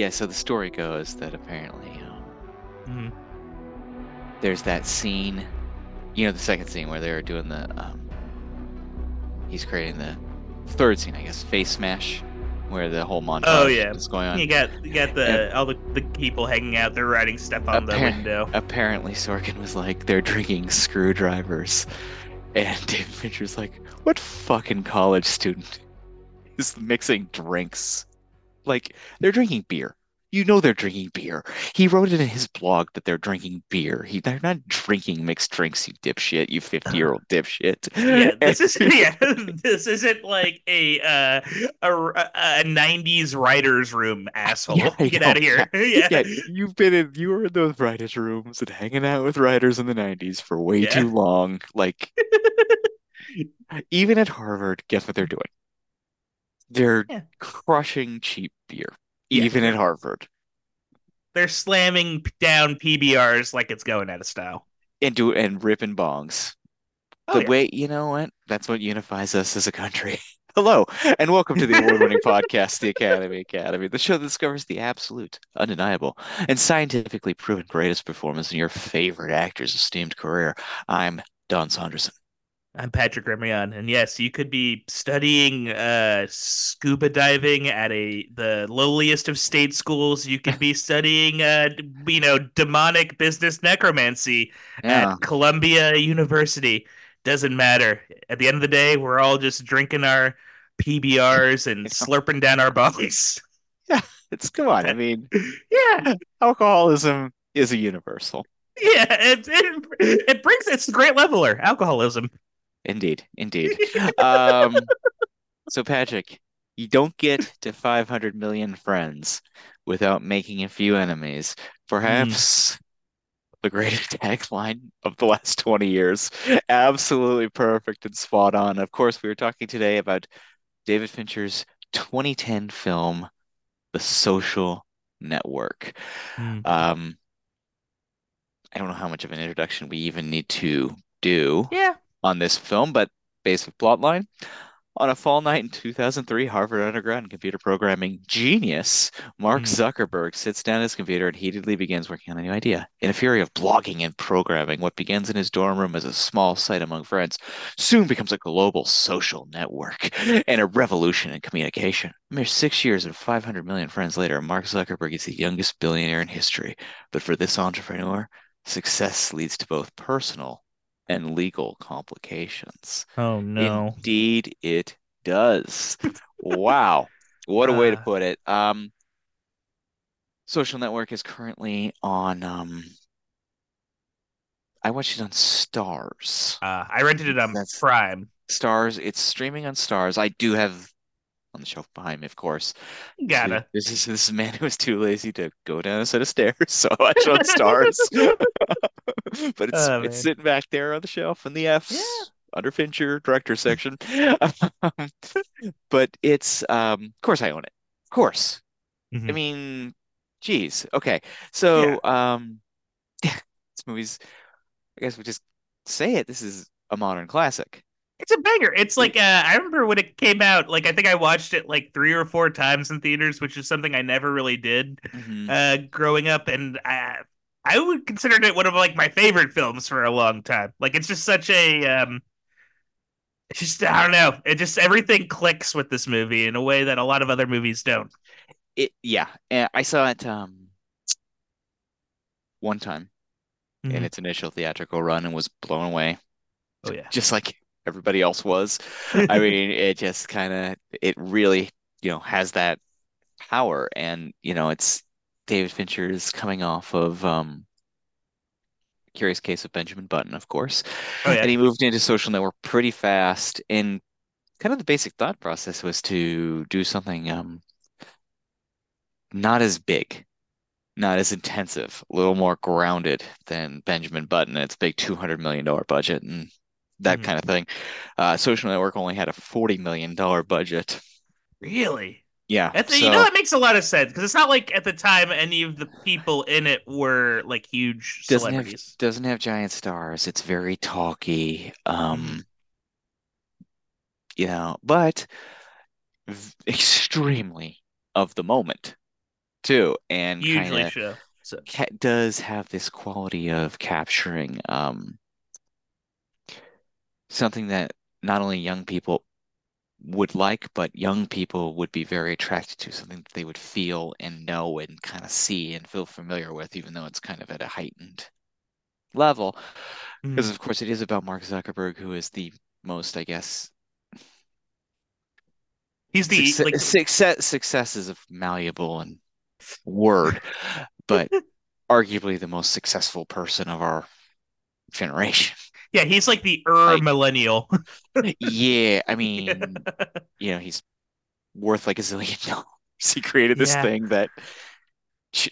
yeah, so the story goes that apparently um, Mhm. there's that scene, you know, the second scene where they're doing the, um, he's creating the third scene, I guess, Facemash, where the whole montage Oh, yeah. is going on. You got you got the all the, the people hanging out They're writing stuff on the window. Apparently, Sorkin was like, they're drinking screwdrivers, and David Fincher's like, what fucking college student is mixing drinks? Like, they're drinking beer. You know they're drinking beer. He wrote it in his blog that they're drinking beer. He, they're not drinking mixed drinks, you dipshit, you 50 year old dipshit. Yeah, this is yeah, this isn't like a uh a, a 90s writers room asshole. Yeah, Get know. out of here. Yeah. yeah, you've been in, you were in those writers' rooms and hanging out with writers in the 90s for way Yeah. too long. Like, even at Harvard, guess what they're doing? They're crushing cheap beer, Yeah. even at Harvard, They're slamming down PBRs like it's going out of style. and do and ripping bongs. Oh, the yeah. way, you know what? That's what unifies us as a country. Hello, and welcome to the award-winning podcast, The Academy Academy, the show that discovers the absolute, undeniable, and scientifically proven greatest performance in your favorite actor's esteemed career. I'm Don Saunderson. I'm Patrick Remion, and yes, you could be studying uh, scuba diving at a the lowliest of state schools. You could be studying, uh, you know, demonic business necromancy Yeah, at Columbia University. Doesn't matter. At the end of the day, we're all just drinking our PBRs and slurping down our bodies. Yeah, it's come on. I mean, Yeah, alcoholism is a universal. yeah. It, it, it brings it's a great leveler. Alcoholism. Indeed, indeed. Um, so Patrick, you don't get to 500 million friends without making a few enemies. Perhaps the greatest tagline of the last 20 years. Absolutely perfect and spot on. Of course, we were talking today about David Fincher's 2010 film, The Social Network. Um, I don't know how much of an introduction we even need to do Yeah. On this film, but basic plot line. On a fall night in 2003, Harvard undergrad and computer programming genius Mark Hmm. Zuckerberg sits down at his computer and heatedly begins working on a new idea. In a fury of blogging and programming, what begins in his dorm room as a small site among friends soon becomes a global social network and a revolution in communication. A mere six years and 500 million friends later, Mark Zuckerberg is the youngest billionaire in history. But for this entrepreneur, success leads to both personal and legal complications. Oh no. Indeed, it does. Wow. What a way to Uh. put it. Um, Social Network is currently on um I watched it on Starz. Uh, I rented it on That's- Prime. Starz, it's streaming on Starz. I do have on the shelf behind me, of course. Gotta. This is this is a man who was too lazy to go down a set of stairs, so I watched on Starz. But it's Oh, it's sitting back there on the shelf in the F's Yeah. under Fincher director section. But it's um of course I own it. Of course. I Mhm. mean, geez. Okay. So um this movie's I guess we just say it. This is a modern classic. It's a banger. It's like uh, I remember when it came out. Like I think I watched it like three or four times in theaters, which is something I never really did Mhm. uh, growing up, and I I would consider it one of like my favorite films for a long time. Like it's just such a um, it's just I don't know. It just everything clicks with this movie in a way that a lot of other movies don't. It yeah, I saw it um one time in Mhm. its initial theatrical run and was blown away, Oh yeah. just like everybody else was. I mean, it just kind of it really, you know, has that power and, you know, it's David Fincher is coming off of um Curious Case of Benjamin Button, of course. Oh yeah. And he moved into Social Network pretty fast and kind of the basic thought process was to do something um not as big, not as intensive, a little more grounded than Benjamin Button its big $200 million budget and that Mhm. kind of thing. Uh, Social Network only had a $40 million budget. Really? Yeah. So you know that makes a lot of sense because it's not like at the time any of the people in it were like huge doesn't have celebrities. doesn't have giant stars. It's very talky. Um, you know, but v- extremely of the moment. too, and kind Hugely of so. So ca does have this quality of capturing um, something that not only young people would like, but young people would be very attracted to, something that they would feel and know and kind of see and feel familiar with, even though it's kind of at a heightened level. Because mhm. of course it is about Mark Zuckerberg, who is the most, I guess, he's the success like success success is a malleable and word, but arguably the most successful person of our generation. Yeah, he's like the er Like, millennial. yeah, I mean, you know, he's worth like a zillion dollars. He created this Yeah. thing that ch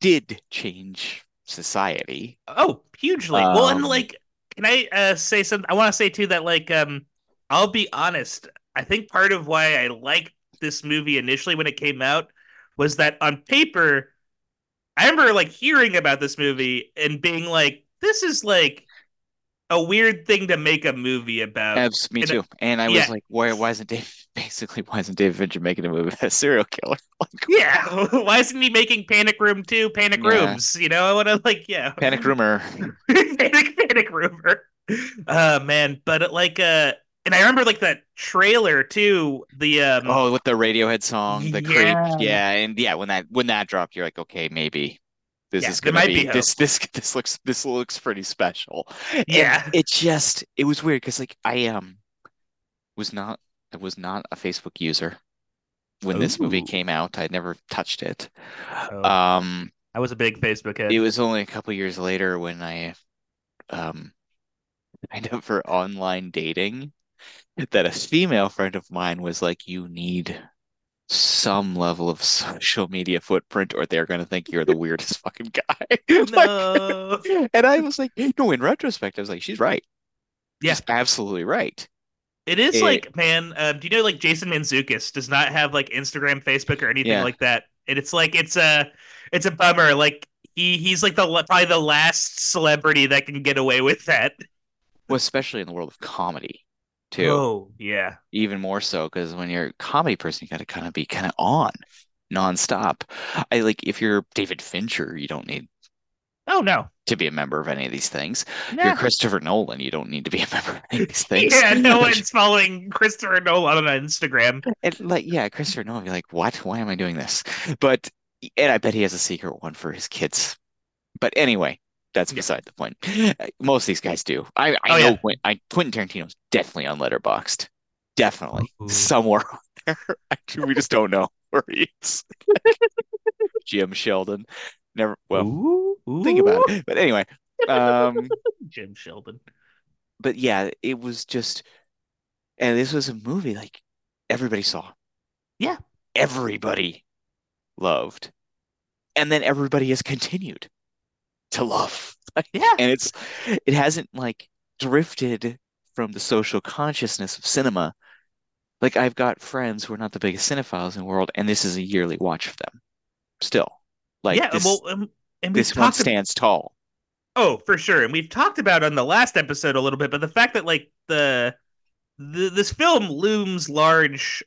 did change society. Oh, hugely. Well, and Um, like, can I uh, say something? I want to say too that like, um, I'll be honest. I think part of why I liked this movie initially when it came out was that on paper, I remember like hearing about this movie and being like, this is like a weird thing to make a movie about. abs me And too. And I was like, why why isn't Dave basically why isn't David Fincher making a movie about a serial killer? Like, yeah. Why isn't he making Panic Room 2 Panic yeah, Rooms? You know, I want to like, yeah. Panic Rumor. panic, panic rumor. Uh man, but it, like uh and I remember like that trailer too. The um Oh, with the Radiohead song, the creep. yeah. Yeah, and yeah, when that when that dropped, you're like, okay, maybe this Yeah, is gonna might be be this this this looks this looks pretty special. And Yeah. it just it was weird because like I um was not I was not a Facebook user when this movie came out. I'd never touched it. Oh, Um, I was a big Facebook it was only a couple years later when I um signed up for online dating that a female friend of mine was like, you need some level of social media footprint or they're going to think you're the weirdest fucking guy. Like, No. and I was like, no, in retrospect, I was like, she's right. Yeah. She's absolutely right. It is It, like, man, uh, do you know like Jason Mantzoukas does not have like Instagram, Facebook, or anything yeah. like that. And it's like it's a it's a bummer. Like he he's like the probably the last celebrity that can get away with that. Well, especially in the world of comedy, too. Oh, yeah. Even more so because when you're a comedy person, you got to kind of be kind of on nonstop. I like if you're David Fincher, you don't need Oh no. to be a member of any of these things. You're Christopher Nolan, you don't need to be a member of any of these things. Yeah, no one's following Christopher Nolan on Instagram. and like, yeah, Christopher Nolan, be like, what? Why am I doing this? But and I bet he has a secret one for his kids. But anyway, that's Yeah. beside the point. Most of these guys do. I I Oh know yeah. Quentin, I, Quentin Tarantino's definitely on Letterboxd. Definitely Ooh. somewhere on there. Actually, we just don't know where he is. Jim Sheldon. Never, well, Ooh, think about it. But anyway, um, Jim Sheldon. but yeah, it was just, and this was a movie like everybody saw, Yeah. everybody loved, and then everybody has continued to love. Yeah. And it's, it hasn't like drifted from the social consciousness of cinema. Like I've got friends who are not the biggest cinephiles in the world, and this is a yearly watch for them. Still, like Yeah. this, Well, um, and this one stands tall. oh, for sure. And we've talked about on the last episode a little bit, but the fact that like the, the this film looms large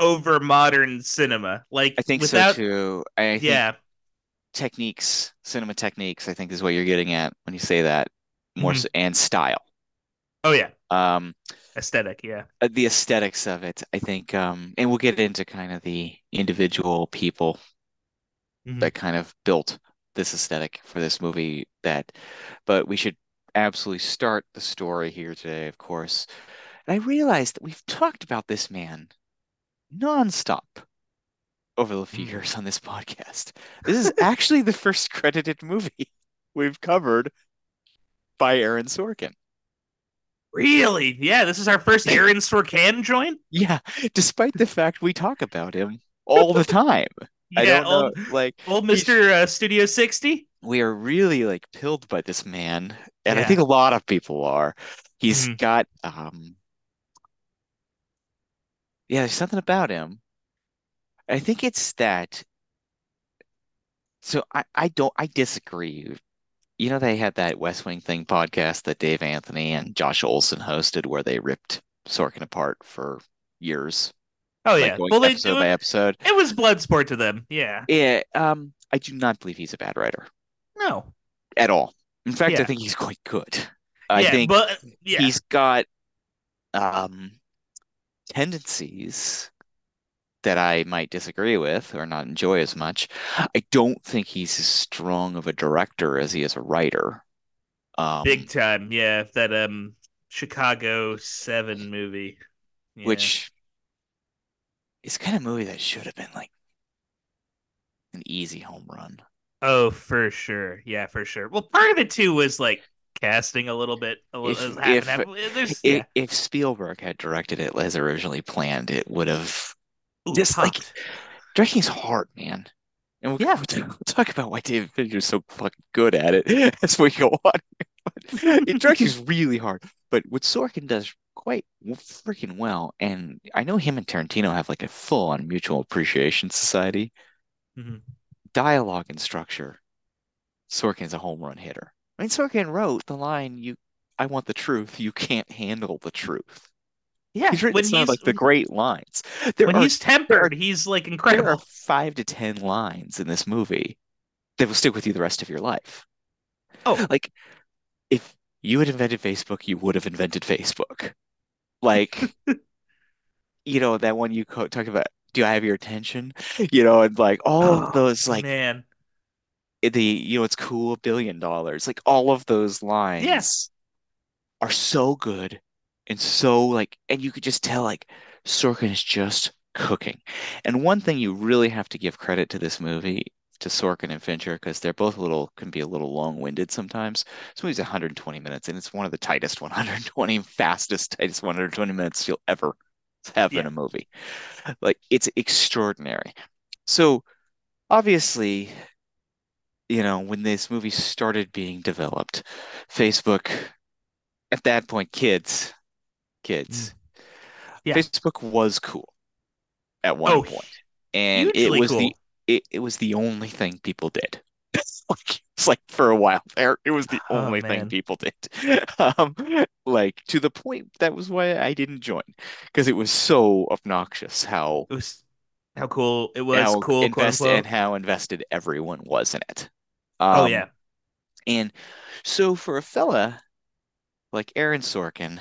over modern cinema, like I think so too. I think Yeah. Techniques, cinema techniques, I think is what you're getting at when you say that more Mhm. so, and style. Oh yeah. Um, Aesthetic. Yeah. uh, the aesthetics of it, I think, um, and we'll get into kind of the individual people Mhm. that kind of built this aesthetic for this movie that, but we should absolutely start the story here today, of course. And I realized that we've talked about this man nonstop over the few Mhm. years on this podcast. This is actually the first credited movie we've covered by Aaron Sorkin. Really? Yeah. This is our first Aaron Sorkin joint. Yeah, despite the fact we talk about him all the time. I Yeah. don't know, like old Mister uh, Studio sixty. we are really like pilled by this man, and I think a lot of people are. He's Mhm. got um yeah, there's something about him. I think it's that so I, I don't I disagree. You know, they had that West Wing Thing podcast that Dave Anthony and Josh Olson hosted where they ripped Sorkin apart for years. Oh like yeah. Well, they episode by it. episode. It was blood sport to them. Yeah. Yeah, um, I do not believe he's a bad writer No. at all. In fact, I think he's quite good. I Yeah. think But yeah. he's got um tendencies that I might disagree with or not enjoy as much. I don't think he's as strong of a director as he is a writer. Um, Big time. Yeah. That um Chicago Seven movie. Yeah. which is kind of movie that should have been like an easy home run. Oh, for sure. Yeah, for sure. Well, part of it too was like casting a little bit. A little, If- if- yeah. if Spielberg had directed it as originally planned, it would have. Ooh, just like- popped. Directing's hard, man. And we'll, Yeah. we'll, we'll talk about why David Fincher's so fucking good at it as we go on. It, directing's really hard. But what Sorkin does quite freaking well, and I know him and Tarantino have like a full-on mutual appreciation society. Mhm. Dialogue and structure. Sorkin's a home run hitter. I mean, Sorkin wrote the line, "You, I want the truth. You can't handle the truth." Yeah, He's written when some of he's like the great lines. There when are he's tempered, he's like there are incredible. five to ten lines in this movie that will stick with you the rest of your life. Oh. Like if you had invented Facebook, you would have invented Facebook. Like, you know, that one you co talked about, do I have your attention? You know, and like all Oh, of those like man, the you know it's cool billion dollars like all of those lines Yes, are so good and so like and you could just tell like Sorkin is just cooking. And one thing you really have to give credit to this movie to Sorkin and Fincher because they're both a little can be a little long-winded sometimes. This movie's 120 minutes and it's one of the tightest 120 fastest tightest 120 minutes you'll ever have in a movie. Like it's extraordinary. So obviously you know, when this movie started being developed, Facebook, at that point, kids, kids, Yeah. Facebook was cool at one Oh, point, and it was the it, it was the only thing people did. Like, it's like for a while there, it was the Oh, only thing people did. Um, like to the point that was why I didn't join because it was so obnoxious how It was how cool it was. how cool, invested and how invested everyone was in it. oh Um, yeah, And so for a fella like Aaron Sorkin,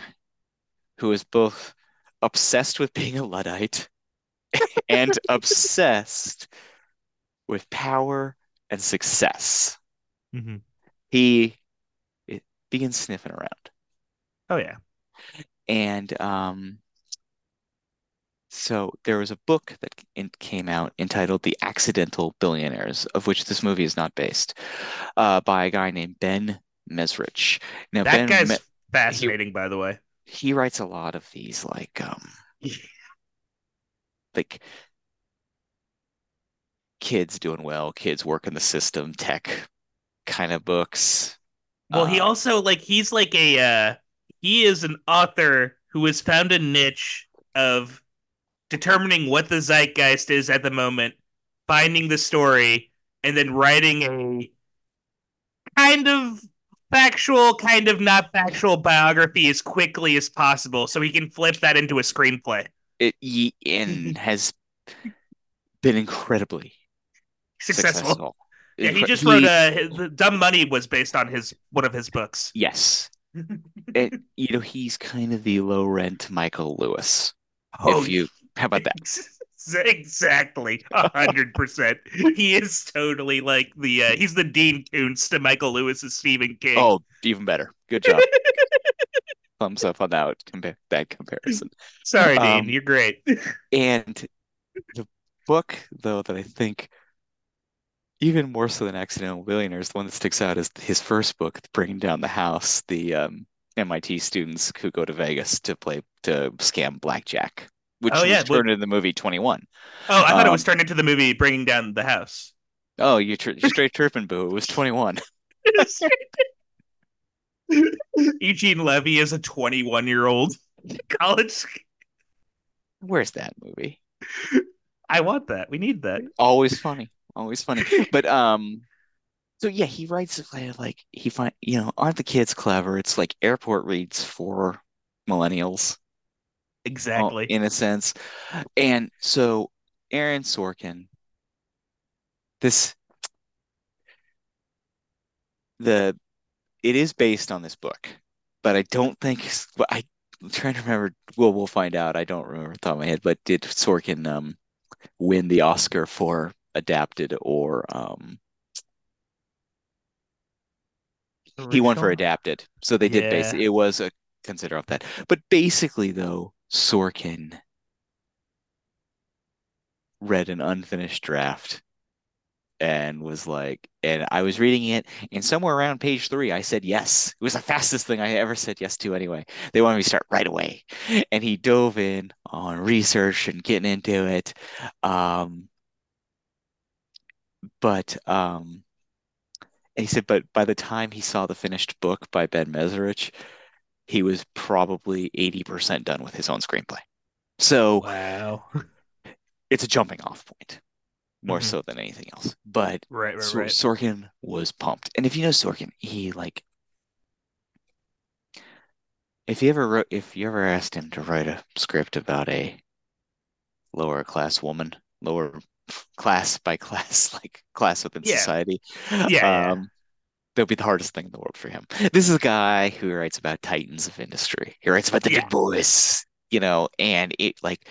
who is both obsessed with being a Luddite and obsessed with power and success, hmm he it begins sniffing around. oh yeah. And um, so there was a book that in, came out entitled The Accidental Billionaires, of which this movie is not based, uh, by a guy named Ben Mezrich. Now, That Ben guy's Me- fascinating, by the way. He writes a lot of these like um yeah. like kids doing well, kids working the system, tech kind of books. Well, he Uh, also like he's like a uh he is an author who has found a niche of determining what the zeitgeist is at the moment, finding the story, and then writing a kind of factual, kind of not factual biography as quickly as possible so he can flip that into a screenplay. it and has been incredibly Successful. successful. Yeah, he just wrote uh the Dumb Money was based on his one of his books. yes. And you know, he's kind of the low rent Michael Lewis. Oh, if you how about that? Exactly, a hundred percent. He is totally like the uh, he's the Dean Koontz to Michael Lewis's Stephen King. Oh, even better. Good job. Thumbs up on that compa- that comparison. sorry, um, Dean, you're great. And the book, though, that I think even more so than Accidental Billionaires, the one that sticks out is his first book, Bringing Down the House, the um, MIT students who go to Vegas to play to scam blackjack, which Oh, was yeah, well- turned into the movie 21. Oh, I thought it was um, turned into the movie Bringing Down the House. Oh, you're, tr- straight turpin boo. It was 21. Eugene Levy is a 21 year old college. Where's that movie? I want that. We need that. Always funny. Always funny. But um so yeah, he writes it like like he find you know, aren't the kids clever? It's like airport reads for millennials. Exactly. in a sense. And so Aaron Sorkin, this the it is based on this book, but I don't think I I'm trying to remember. Well, we'll find out. I don't remember off the top of my head, but did Sorkin um win the Oscar for adapted or um he won for adapted. So they did Yeah. it was a consider of that. But basically though, Sorkin read an unfinished draft and was like, and I was reading it, and somewhere around page three, I said yes. It was the fastest thing I ever said yes to anyway. They wanted me to start right away. And he dove in on research and getting into it. Um, but um, he said, but by the time he saw the finished book by Ben Mezrich, he was probably 80% done with his own screenplay. So Wow. it's a jumping off point. more hmm so than anything else. But Right, right, Sor right. Sorkin was pumped. And if you know Sorkin, he like if you ever wrote if you ever asked him to write a script about a lower class woman, lower class by class, like class within Yeah. society, Yeah, yeah. That'll be the hardest thing in the world for him. This is a guy who writes about titans of industry. He writes about the Yeah. big boys, you know, and it like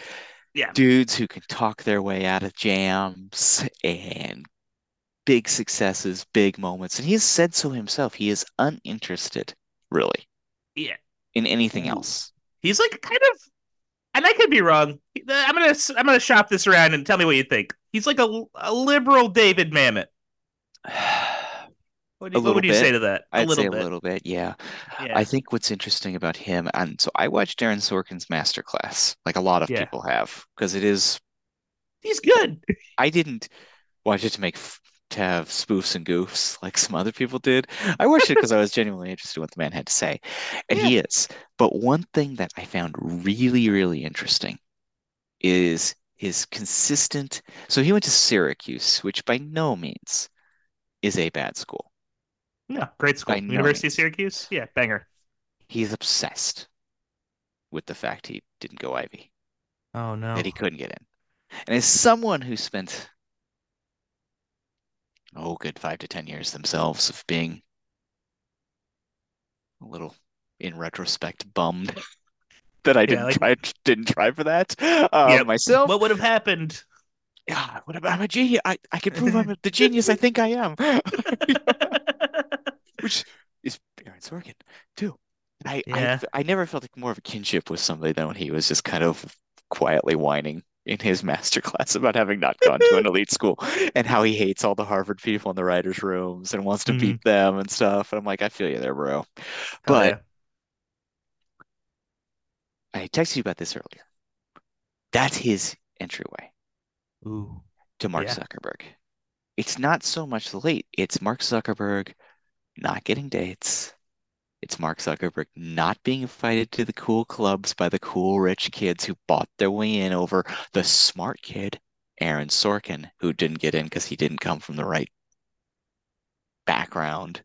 Yeah. dudes who can talk their way out of jams and big successes, big moments. And he's said so himself. He is uninterested, really, Yeah. in anything else. He's like kind of and I could be wrong. I'm gonna I'm gonna shop this around and tell me what you think. He's like a, a liberal David Mamet. What, do A you, what would you say to that? A I'd say little a little bit, yeah. I think what's interesting about him, and so I watched Aaron Sorkin's masterclass, like a lot of Yeah. people have, because it is, He's good. I didn't watch it to make to have spoofs and goofs like some other people did. I watched it because I was genuinely interested in what the man had to say, and Yeah. he is. But one thing that I found really, really interesting is his consistent. So he went to Syracuse, which by no means is a bad school. Yeah. Great By school. no University of. Syracuse. Yeah. Banger. He's obsessed with the fact he didn't go Ivy, Oh no. that he couldn't get in. And as someone who spent, oh, good five to 10 years themselves of being a little, in retrospect, bummed that I Yeah. didn't Like. try didn't try for that uh, Yep. myself. What would have happened? Yeah, what about I'm a genius? I, I can prove I'm the genius I think I am. which is Aaron Sorkin too. I, I Yeah. I never felt like more of a kinship with somebody than when he was just kind of quietly whining in his masterclass about having not gone to an elite school and how he hates all the Harvard people in the writers' rooms and wants to Mhm. beat them and stuff. And I'm like, I feel you there, bro. Hell But yeah. I texted you about this earlier. That's his entryway Ooh. to Mark Yeah. Zuckerberg. It's not so much the late, it's Mark Zuckerberg not getting dates. It's Mark Zuckerberg not being invited to the cool clubs by the cool rich kids who bought their way in over the smart kid, Aaron Sorkin, who didn't get in because he didn't come from the right background,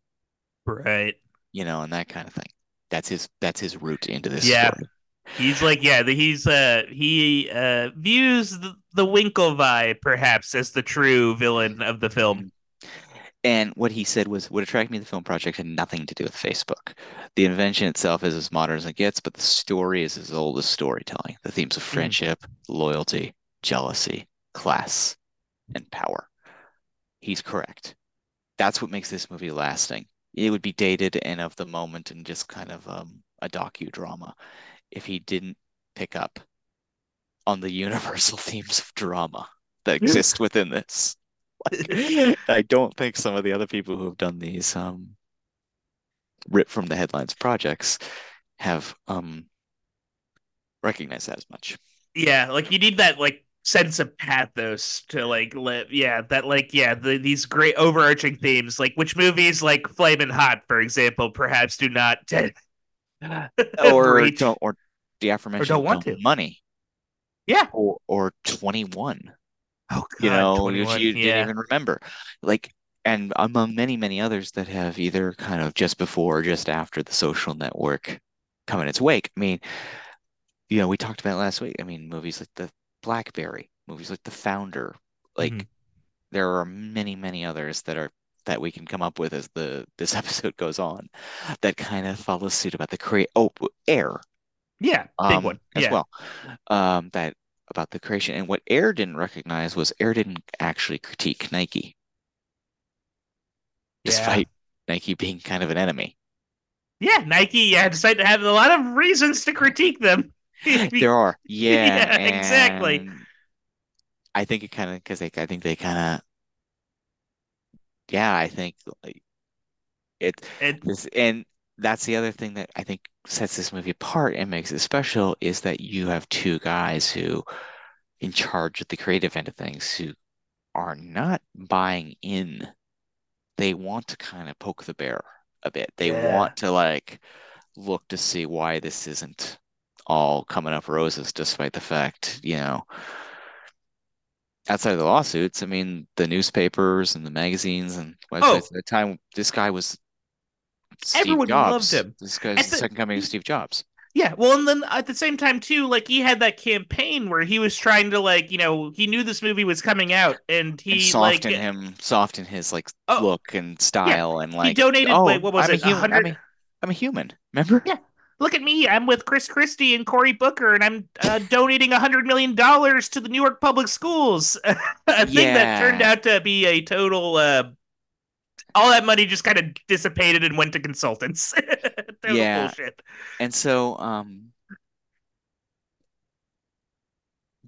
Right. you know, and that kind of thing. That's his that's his route into this Yeah. story. He's like, yeah, he's uh he uh views the, the Winklevi perhaps as the true villain of the film. And what he said was, what attracted me to the film project had nothing to do with Facebook. The invention itself is as modern as it gets, but the story is as old as storytelling. The themes of friendship, loyalty, jealousy, class, and power. He's correct. That's what makes this movie lasting. It would be dated and of the moment and just kind of um, a docudrama if he didn't pick up on the universal themes of drama that exist within this. I don't think some of the other people who have done these um, rip from the headlines projects have um, recognized that as much. Yeah, like you need that like sense of pathos to like live. Yeah, that like yeah, the, these great overarching themes. Like which movies, like Flamin' Hot, for example, perhaps do not or don't, or the or aforementioned don't want to. Money Yeah. or or 21. Oh you God, know, twenty if one. you didn't even remember. Like, and among many, many others that have either kind of just before or just after the social network come in its wake. I mean, you know, we talked about last week. I mean, movies like The Blackberry, movies like The Founder, like there are many, many others that are that we can come up with as the this episode goes on that kind of follow suit about the create oh Air Yeah, big um one. as well um that about the creation and what Air didn't recognize was Air didn't actually critique Nike yeah, despite Nike being kind of an enemy. yeah. Nike, yeah, decided to have a lot of reasons to critique them. There are yeah yeah, exactly. I think it kind of because I think they kind of yeah I think like it this and that's the other thing that I think sets this movie apart and makes it special is that you have two guys who in charge of the creative end of things who are not buying in. They want to kind of poke the bear a bit. They yeah, want to like look to see why this isn't all coming up roses, despite the fact, you know, outside of the lawsuits, I mean, the newspapers and the magazines and websites Oh, at the time, this guy was Steve everyone loved him. This guy's At the second coming of Steve Jobs. yeah, well, and then at the same time too, like he had that campaign where he was trying to like, you know, he knew this movie was coming out, and And he like, him, soften his like oh look and yeah, style and like he donated. Wait, oh, what was I'm it? A human. I'm a I'm a human. Remember? Yeah, look at me. I'm with Chris Christie and Cory Booker, and I'm uh, donating a hundred million dollars to the New York Public Schools. a thing that turned out to be a total. Uh, all that money just kind of dissipated and went to consultants. Yeah. bullshit. And so um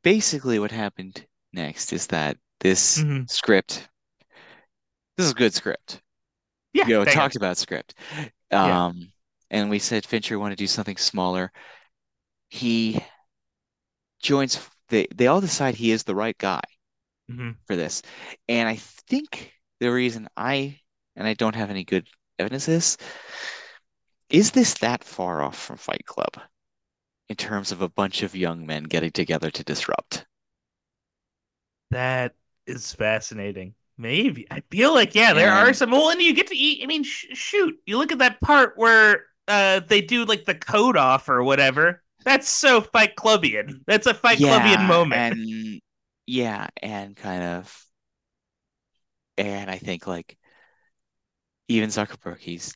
basically what happened next is that this hmm script, this is a good script. Yeah, You know, talked about script. Yeah. Um and we said Fincher wanted to do something smaller. He joins they they all decide he is the right guy hmm for this. And I think the reason I and I don't have any good evidence of this, is this that far off from Fight Club in terms of a bunch of young men getting together to disrupt? That is fascinating. Maybe. I feel like, yeah, there are some. Well, and you get to eat. I mean, sh shoot, you look at that part where uh they do like the code off or whatever. That's so Fight Clubian. That's a Fight yeah, moment. and yeah, and kind of and I think like even Zuckerberg, he's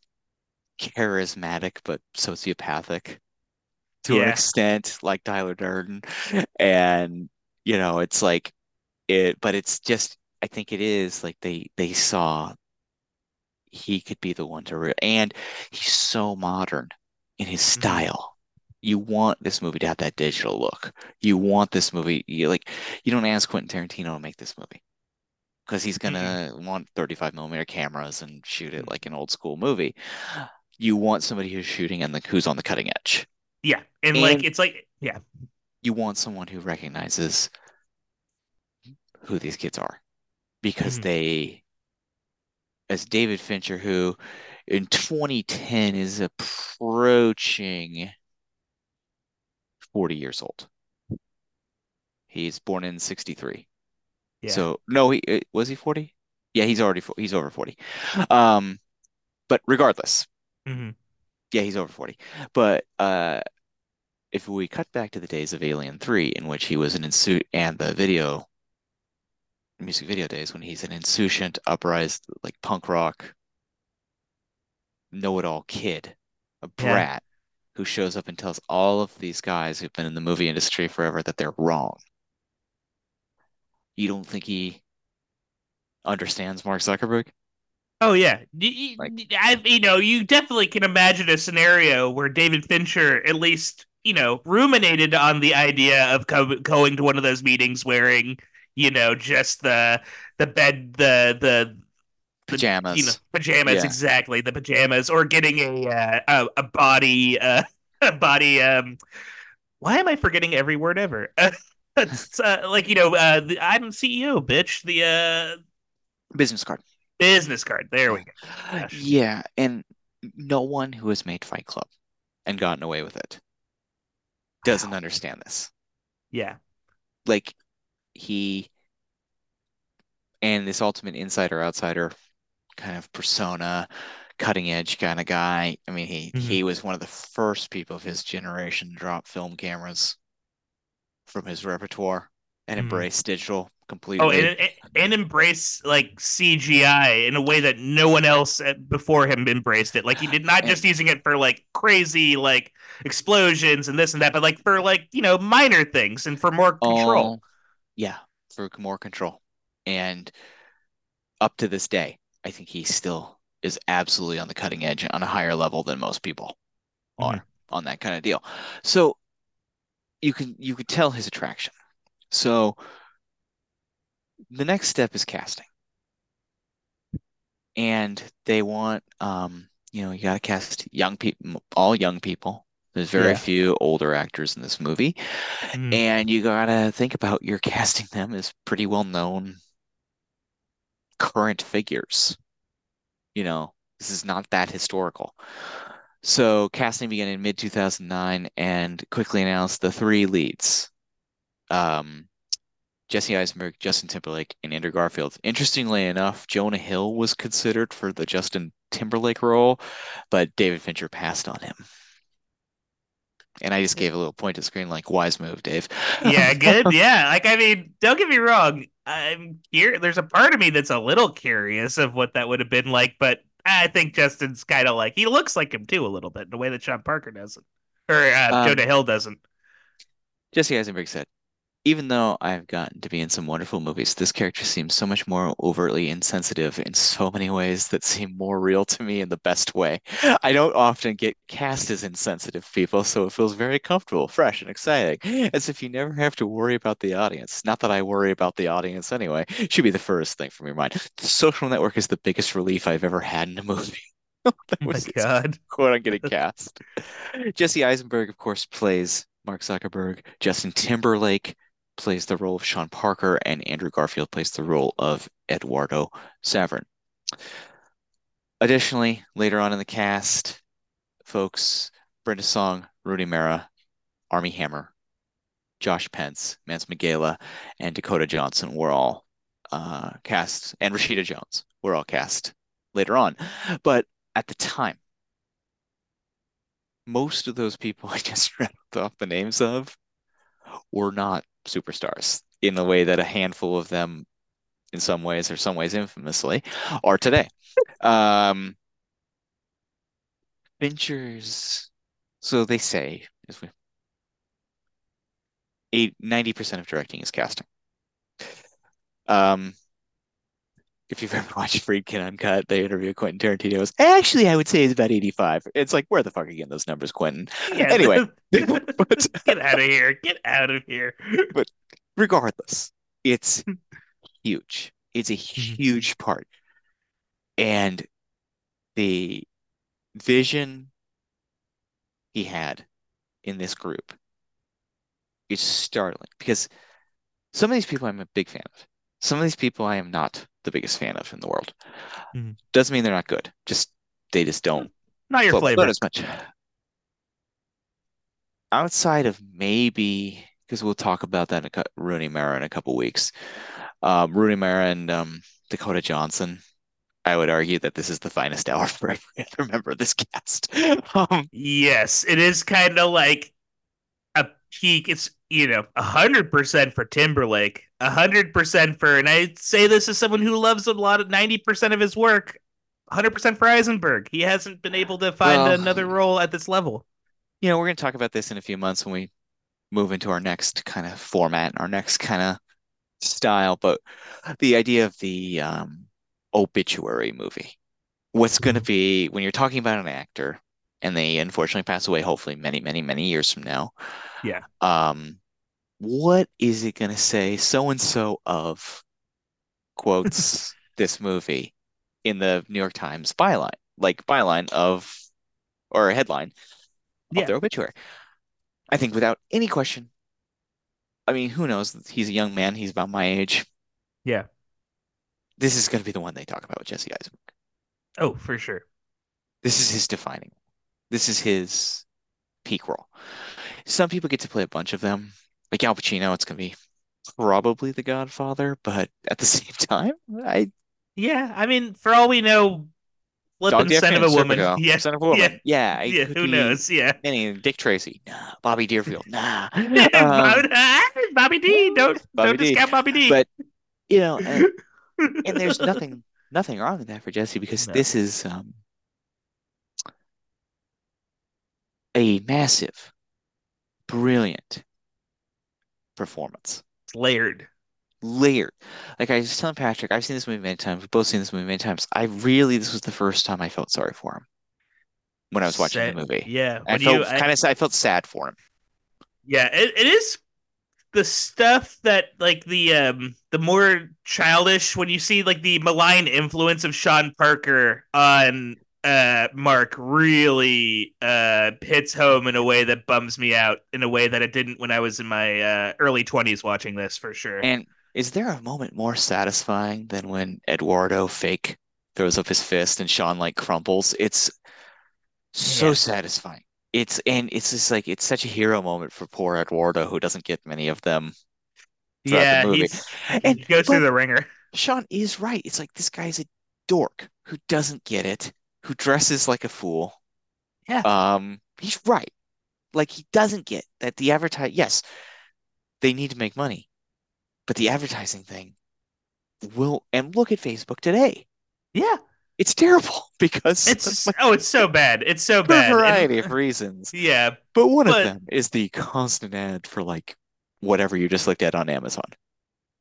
charismatic but sociopathic to an extent, like Tyler Durden. And you know, it's like it, but it's just I think it is like they they saw he could be the one to re and he's so modern in his hmm style. You want this movie to have that digital look. You want this movie, you like you don't ask Quentin Tarantino to make this movie because he's gonna want 35 millimeter cameras and shoot it like an old school movie. You want somebody who's shooting and like who's on the cutting edge. Yeah. And like it's like yeah. you want someone who recognizes who these kids are because hmm they, as David Fincher, who in 2010 is approaching 40 years old. He's born in 63. Yeah. So no, he uh, was he 40? Yeah, he's already he's over 40. Um, but regardless, hmm yeah, he's over 40. But uh if we cut back to the days of Alien 3 in which he was an insouciant and the video music video days when he's an insouciant, uprised like punk rock know-it-all kid, a Yeah. brat who shows up and tells all of these guys who've been in the movie industry forever that they're wrong. You don't think he understands Mark Zuckerberg? Oh yeah, Like, I you know you definitely can imagine a scenario where David Fincher at least you know ruminated on the idea of co going to one of those meetings wearing you know just the the bed the the the you know pajamas. pajamas Yeah. exactly the pajamas or getting a uh, a, a body uh, a body um why am I forgetting every word ever it's uh, like you know uh, the, I'm CEO bitch the uh Business card. business card there we go gosh Yeah. And no one who has made Fight Club and gotten away with it doesn't wow understand this. yeah Like he and this ultimate insider outsider kind of persona cutting edge kind of guy. I mean, he Mhm. he was one of the first people of his generation to drop film cameras from his repertoire and Mhm. embrace digital Oh, completely. and, and and embrace like CGI in a way that no one else before him embraced it. Like he did not just And using it for like crazy like explosions and this and that, but like for like you know minor things and for more control. yeah, for more control. And up to this day, I think he still is absolutely on the cutting edge on a higher level than most people Mhm. are on that kind of deal. So you can you could tell his attraction. So the next step is casting. And they want um, you know, you gotta cast young people, all young people. There's very Yeah. few older actors in this movie. Mhm. And you gotta think about you're casting them as pretty well known current figures. You know, this is not that historical. So casting began in mid 2009 and quickly announced the three leads. Um, Jesse Eisenberg, Justin Timberlake, and Andrew Garfield. Interestingly enough, Jonah Hill was considered for the Justin Timberlake role, but David Fincher passed on him. And I just gave a little point to screen like, wise move, Dave. Yeah, good. Yeah, like I mean, don't get me wrong. I'm here. There's a part of me that's a little curious of what that would have been like, but I think Justin's kind of like he looks like him too a little bit in a way that Sean Parker doesn't, or uh, Um, Jonah Hill doesn't. Jesse Eisenberg said, even though I've gotten to be in some wonderful movies, this character seems so much more overtly insensitive in so many ways that seem more real to me in the best way. I don't often get cast as insensitive people, so it feels very comfortable, fresh, and exciting, as if you never have to worry about the audience. Not that I worry about the audience anyway. Should be the first thing from your mind. The social network is the biggest relief I've ever had in a movie. that Oh my was God. quote on getting cast. Jesse Eisenberg, of course, plays Mark Zuckerberg. Justin Timberlake plays the role of Sean Parker, and Andrew Garfield plays the role of Eduardo Saverin. Additionally, later on in the cast, folks, Brenda Song, Rooney Mara, Armie Hammer, Josh Pence, Max Minghella, and Dakota Johnson were all uh, cast, and Rashida Jones were all cast later on. But at the time, most of those people I just read off the names of were not superstars in the way that a handful of them, in some ways or some ways infamously, are today. Um, Fincher's, so they say, as we, eight, 90% of directing is casting. Um, if you've ever watched Friedkin Uncut, they interview Quentin Tarantino. Goes, Actually, I would say it's about 85. It's like, where the fuck are you getting those numbers, Quentin? Yeah. Anyway, but get out of here. Get out of here. But regardless, it's hmm. huge. It's a hmm. huge part. And the vision he had in this group is startling because some of these people I'm a big fan of. Some of these people I am not the biggest fan of in the world. Mhm. Doesn't mean they're not good. Just they just don't Not your float flavor. as much. Outside of maybe because we'll talk about that in a Rooney Mara in a couple weeks. Um, Rooney Mara and um, Dakota Johnson. I would argue that this is the finest hour for every other member of this cast. Um, Yes, it is kind of like a peak. It's you know a hundred percent for Timberlake, a hundred percent for, and I say this as someone who loves a lot of ninety percent of his work. Hundred percent for Eisenberg. He hasn't been able to find Well- another role at this level. you know, we're going to talk about this in a few months when we move into our next kind of format, our next kind of style. But the idea of the um, obituary movie, what's going to Mhm. be when you're talking about an actor and they unfortunately pass away, hopefully many, many, many years from now. Yeah. Um, what is it going to say so and so of quotes this movie in the New York Times byline, like byline of or headline Yeah. of their obituary. I think without any question. I mean, who knows? He's a young man. He's about my age. Yeah. This is going to be the one they talk about with Jesse Eisenberg. Oh, for sure. This is his defining. This is his peak role. Some people get to play a bunch of them. Like Al Pacino, it's going to be probably The Godfather, but at the same time, I Yeah, I mean, for all we know, Dog son of a woman. Serpico, Yeah, son of a woman. yeah, Yeah, yeah. Who be knows? Yeah. any Dick Tracy. Nah. Bobby Deerfield. Nah. Bobby, Um, Bobby D. Don't Bobby don't D. discount Bobby D. but you know, and, and there's nothing nothing wrong with that for Jesse because No. this is um a massive, brilliant performance. it's layered. Layered. Like I was telling Patrick, I've seen this movie many times. We've both seen this movie many times. I really, this was the first time I felt sorry for him when I was watching the movie. Yeah. I felt you, I- kind of, I felt sad for him. Yeah, it, it is the stuff that like the um the more childish when you see like the malign influence of Sean Parker on uh Mark really uh hits home in a way that bums me out in a way that it didn't when I was in my uh early 20s watching this for sure. And is there a moment more satisfying than when Eduardo fake throws up his fist and Sean like crumples? It's so Yeah. satisfying. It's and it's just like it's such a hero moment for poor Eduardo who doesn't get many of them the yeah, he's And- he goes through the ringer. Sean is right. It's like this guy's a dork who doesn't get it, who dresses like a fool. Yeah. Um, he's right. Like he doesn't get that the advertise yes, they need to make money, but the advertising thing will and look at Facebook today. Yeah. It's terrible because It's like, oh, it's so bad. It's so bad. a And- variety of reasons. yeah, But one But- of them is the constant ad for like whatever you just looked at on Amazon.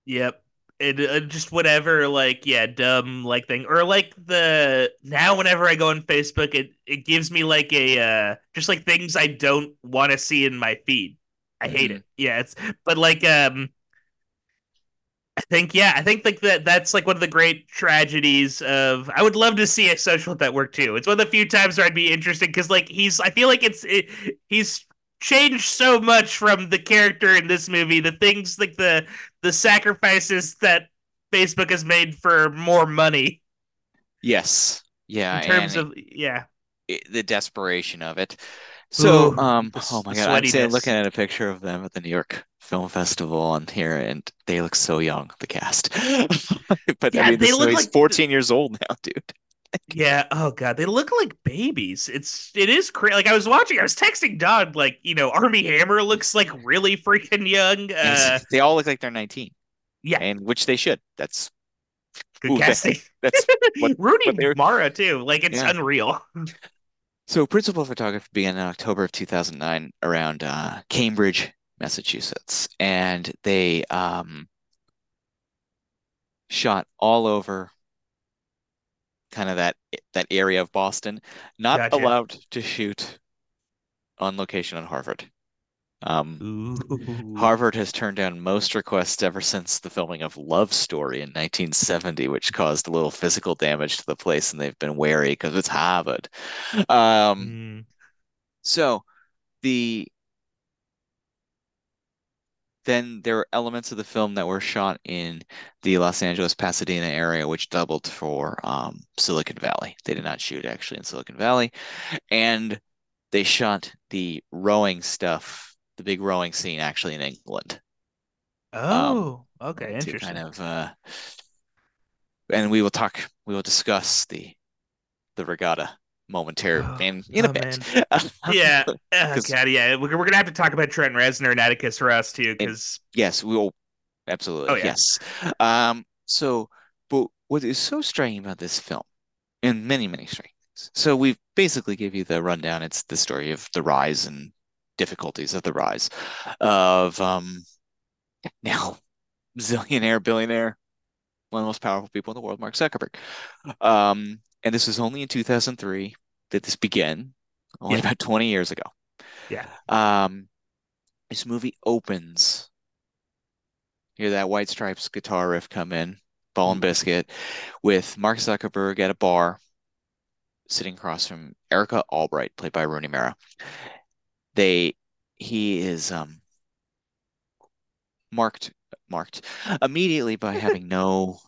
Yep. It uh, just whatever, like yeah, dumb like thing, or like the now whenever I go on Facebook, it it gives me like a uh just like things I don't want to see in my feed. I hate Mhm. it. Yeah, it's but like um, I think yeah, I think like that that's like one of the great tragedies of. I would love to see a social network too. It's one of the few times where I'd be interested because like he's. I feel like it's it, he's changed so much from the character in this movie. The things like the the sacrifices that Facebook has made for more money Yes. Yeah, in terms of yeah. it- the desperation of it. So, Ooh, um, the oh my the God, I'm saying, sweatiness. looking at a picture of them at the New York Film Festival on here, and they look so young, the cast. But Yeah, I mean, they this look he's like- 14 years old now, dude. Yeah. Oh god, they look like babies. It's it is crazy. Like I was watching, I was texting Doug, like you know, Armie Hammer looks like really freaking young. Uh, they all look like they're 19, yeah, and which they should. That's good ooh, that- casting. that's what- Rooney what Mara too. Like it's Yeah. unreal. So principal photography began in October of 2009 around uh, Cambridge, Massachusetts, and they um, shot all over kind of that that area of Boston. Not Gotcha. allowed to shoot on location on Harvard. Um, Harvard has turned down most requests ever since the filming of Love Story in 1970, which caused a little physical damage to the place, and they've been wary because it's Harvard. Um, Mm. so the then there were elements of the film that were shot in the Los Angeles, Pasadena area, which doubled for um, Silicon Valley. They did not shoot actually in Silicon Valley, and they shot the rowing stuff, the big rowing scene actually in England Oh, okay, interesting. kind of uh, and we will talk, we will discuss the the regatta momentarily Oh, in in a oh, bit. yeah. Oh, 'Cause- God, yeah. We're, we're gonna have to talk about Trent Reznor and Atticus Ross too, because Yes, we will absolutely. Oh, yeah. Yes. Um, so, but what is so striking about this film, and many, many striking things. So we've basically give you the rundown. It's the story of the rise and difficulties of the rise of um now zillionaire, billionaire, one of the most powerful people in the world, Mark Zuckerberg. Um, and this was only in 2003 that this began, only Yeah. about 20 years ago. yeah. Um, this movie opens. Hear that White Stripes guitar riff come in, Ball and Mm. Biscuit, with Mark Zuckerberg at a bar, sitting across from Erica Albright, played by Rooney Mara. They, he is um marked marked immediately by having no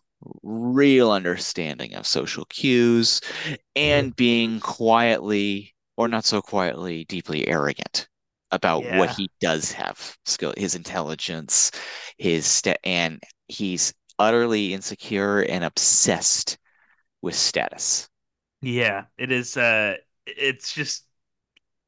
real understanding of social cues and being quietly or not so quietly deeply arrogant about what he does have skill his intelligence his sta and he's utterly insecure and obsessed with status Yeah, it is. Uh, it's just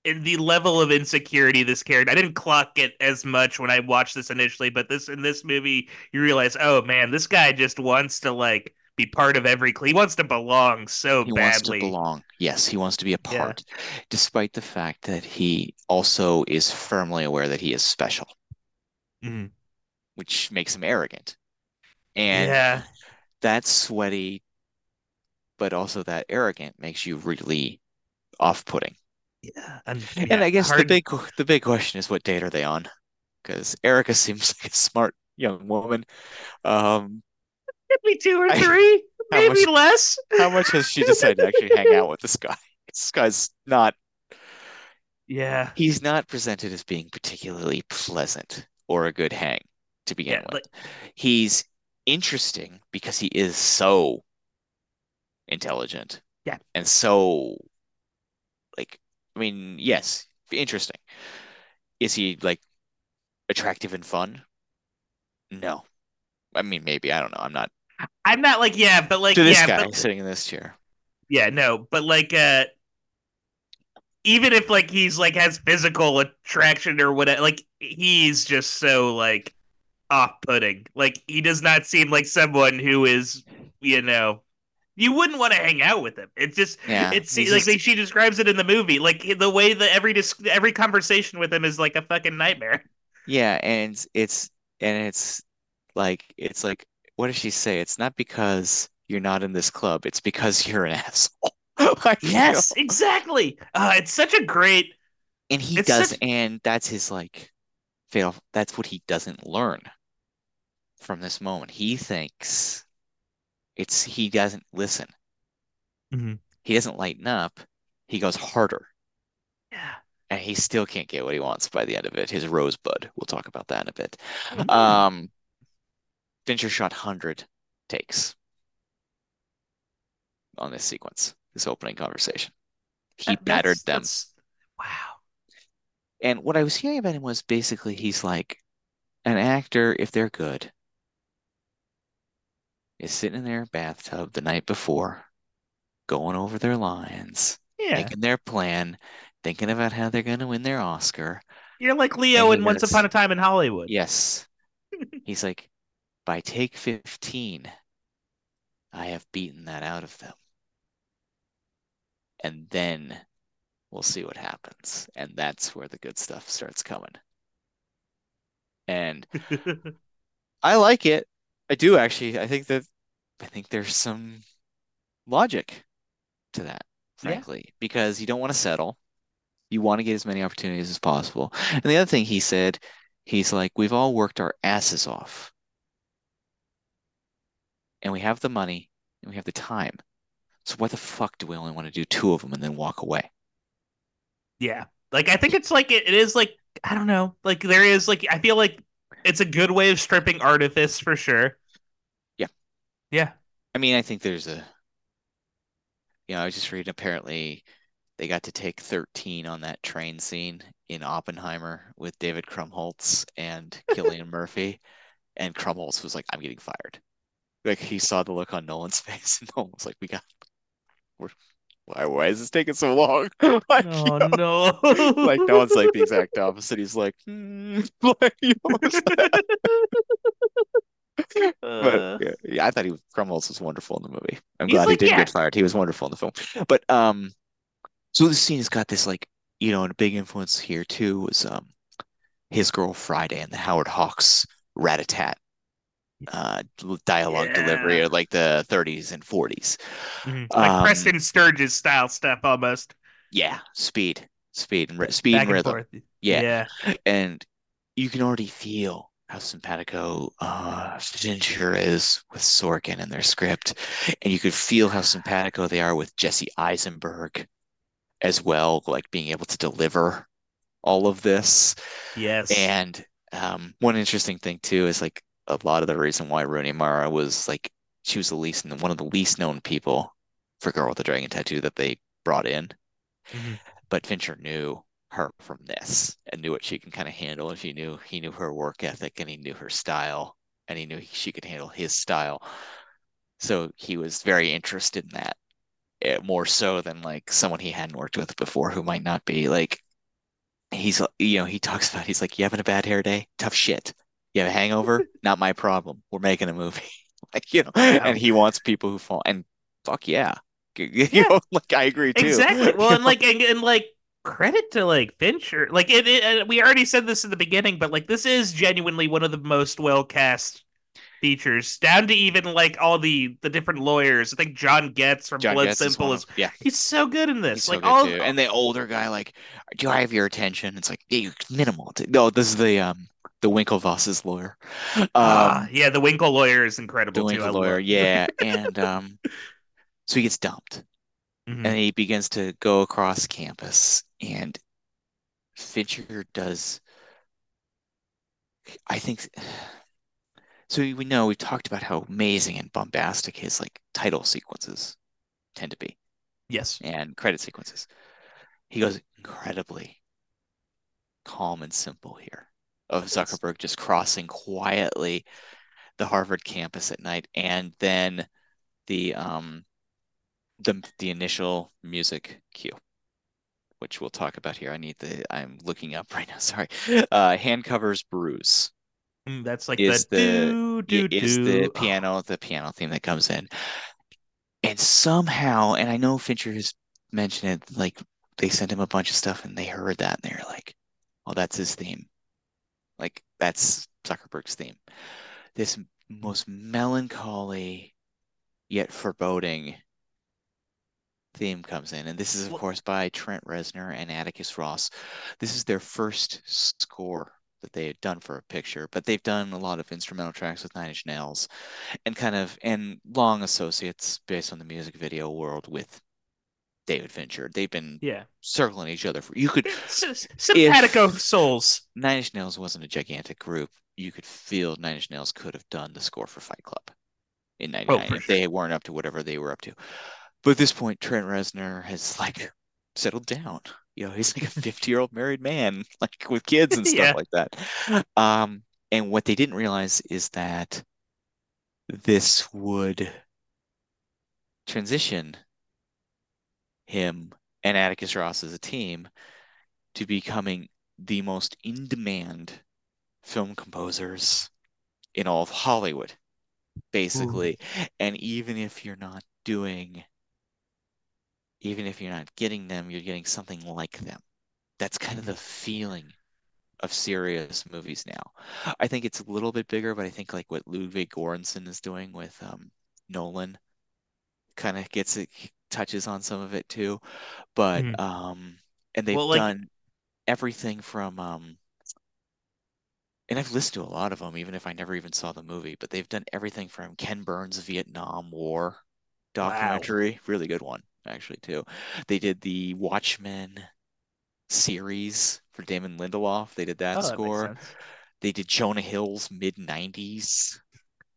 in the level of insecurity this character. I didn't clock it as much when I watched this initially, but this in this movie, you realize, oh man, this guy just wants to like be part of every. He wants to belong so badly. He wants to belong. Yes, he wants to be a Yeah. part, despite the fact that he also is firmly aware that he is special, Mhm. which makes him arrogant. And Yeah. that sweaty, but also that arrogant makes you really off-putting. Yeah. And And yeah, I guess the big the big question is what date are they on? Because Erica seems like a smart young woman. Um, Maybe two or three, how maybe much less. how much has she decided to actually hang out with this guy? This guy's not Yeah. he's not presented as being particularly pleasant or a good hang to begin Yeah. with. Like, He's interesting because he is so intelligent yeah. and so like I mean, yes, interesting. Is he like attractive and fun? No. I mean, maybe, I don't know. I'm not I'm not like, yeah, but like, to this yeah, guy but sitting in this chair. yeah, no, but like, uh, even if like he's like has physical attraction or whatever, like he's just so like off-putting. Like he does not seem like someone who is, you know, you wouldn't want to hang out with him. It's just Yeah, it's like just she describes it in the movie, like the way that every dis- every conversation with him is like a fucking nightmare. yeah, and it's and it's like it's like what does she say? It's not because you're not in this club, it's because you're an asshole. I feel. Yes, exactly. Uh, it's such a great. And he does, such. and that's his like fatal. That's what he doesn't learn from this moment. He thinks it's he doesn't listen. Mhm. He doesn't lighten up. He goes harder, Yeah. and he still can't get what he wants by the end of it. His rosebud. We'll talk about that in a bit. Mm. Um, Fincher shot 100 takes on this sequence, this opening conversation. He That- battered that's, them. that's wow. And what I was hearing about him was basically he's like an actor, if they're good, is sitting in their bathtub the night before, going over their lines, Yeah, making their plan, thinking about how they're going to win their Oscar. you're like Leo in Once Upon a Time in Hollywood. Yes. He's like, by take 15, I have beaten that out of them. And then we'll see what happens. And that's where the good stuff starts coming. And I like it. I do actually. I think that I think there's some logic to that, Yeah. frankly, because you don't want to settle. You want to get as many opportunities as possible. And the other thing he said, he's like, we've all worked our asses off. And we have the money and we have the time. So why the fuck do we only want to do two of them and then walk away? yeah, like I think it's like it, it is like I don't know, like there is like I feel like it's a good way of stripping artifice for sure. Yeah. Yeah. I mean, I think there's a, you know, I was just reading apparently they got to take 13 on that train scene in Oppenheimer with David Krumholtz and Cillian Murphy. And Krumholtz was like, I'm getting fired. Like he saw the look on Nolan's face and Nolan was like, we got, we're, why, why is this taking so long? Like, you Oh know, no. like Nolan's like the exact opposite. He's like, hmm, like, you know, but Uh, yeah, yeah, I thought he was was wonderful in the movie. I'm He's glad he didn't yeah. get fired. He was wonderful in the film. But um, so this scene has got this like, you know, and a big influence here too was um his girl Friday and the Howard Hawks rat-a-tat uh dialogue delivery or like the 30s and 40s. mhm. like Um, Preston Sturges style stuff almost. Yeah, speed, speed and speed Back and and rhythm. forth. Yeah. Yeah. and you can already feel how simpatico uh, Fincher is with Sorkin and their script, and you could feel how simpatico they are with Jesse Eisenberg as well, like being able to deliver all of this. Yes. And um, one interesting thing too is like a lot of the reason why Rooney Mara was like she was the least one of the least known people for Girl with the Dragon Tattoo that they brought in Mhm. but Fincher knew her from this and knew what she can kind of handle. And he knew he knew her work ethic and he knew her style and he knew she could handle his style. So he was very interested in that. eh, more so than like someone he hadn't worked with before who might not be like he's you know he talks about he's like you having a bad hair day tough shit you have a hangover not my problem we're making a movie like you know Yeah. and he wants people who fall and fuck yeah you Yeah. know like I agree too Exactly. Well, You and like, and, and like, credit to like Fincher. Like, it, it. We already said this in the beginning, but like, this is genuinely one of the most well cast features. Down to even like all the the different lawyers. I think John Getz from John Blood Getz Simple one is. yeah He's so good in this. He's like good all. too. And the older guy, like, do I have your attention? It's like, yeah, minimal. No, this is the um the Winklevoss's lawyer. Um Ah, yeah, the Winkle lawyer is incredible too. Winkle lawyer, yeah. And um so he gets dumped Mhm. and he begins to go across campus and Fincher does I think so we know we talked about how amazing and bombastic his like title sequences tend to be. Yes. and credit sequences. He goes incredibly calm and simple here of Zuckerberg just crossing quietly the Harvard campus at night and then the um the the initial music cue which we'll talk about here. I need the I'm looking up right now. Sorry. Uh hand covers bruise Mm, That's like is the, the do do is do. the piano the piano theme that comes in and somehow and i know fincher has mentioned it like they sent him a bunch of stuff and they heard that and they're like oh that's his theme like that's zuckerberg's theme. This most melancholy yet foreboding theme comes in. And this is of Well- course by trent reznor and atticus ross. This is their first score that they had done for a picture, but they've done a lot of instrumental tracks with Nine Inch Nails and kind of and long associates based on the music video world with David Fincher. They've been Yeah. circling each other for you could Simpatico souls. Nine Inch Nails wasn't a gigantic group. You could feel Nine Inch Nails could have done the score for Fight Club in '99 Oh, if they weren't up to whatever they were up to. But at this point, Trent Reznor has like settled down. You know, he's like a 50 year old married man, like with kids and stuff Yeah. like that. Um, and what they didn't realize is that this would transition him and Atticus Ross as a team to becoming the most in demand film composers in all of Hollywood, basically. And even if you're not doing, even if you're not getting them, you're getting something like them. That's kind of the feeling of serious movies now. I think it's a little bit bigger, but I think like what Ludwig Göransson is doing with um, Nolan kind of gets it, touches on some of it too. But Mhm. um, and they've Well, like- done everything from um, and I've listened to a lot of them, even if I never even saw the movie. But they've done everything from Ken Burns' Vietnam War documentary, really good one actually too. They did the Watchmen series for Damon Lindelof. They did that Oh, score. sense. They did Jonah Hill's mid '90s.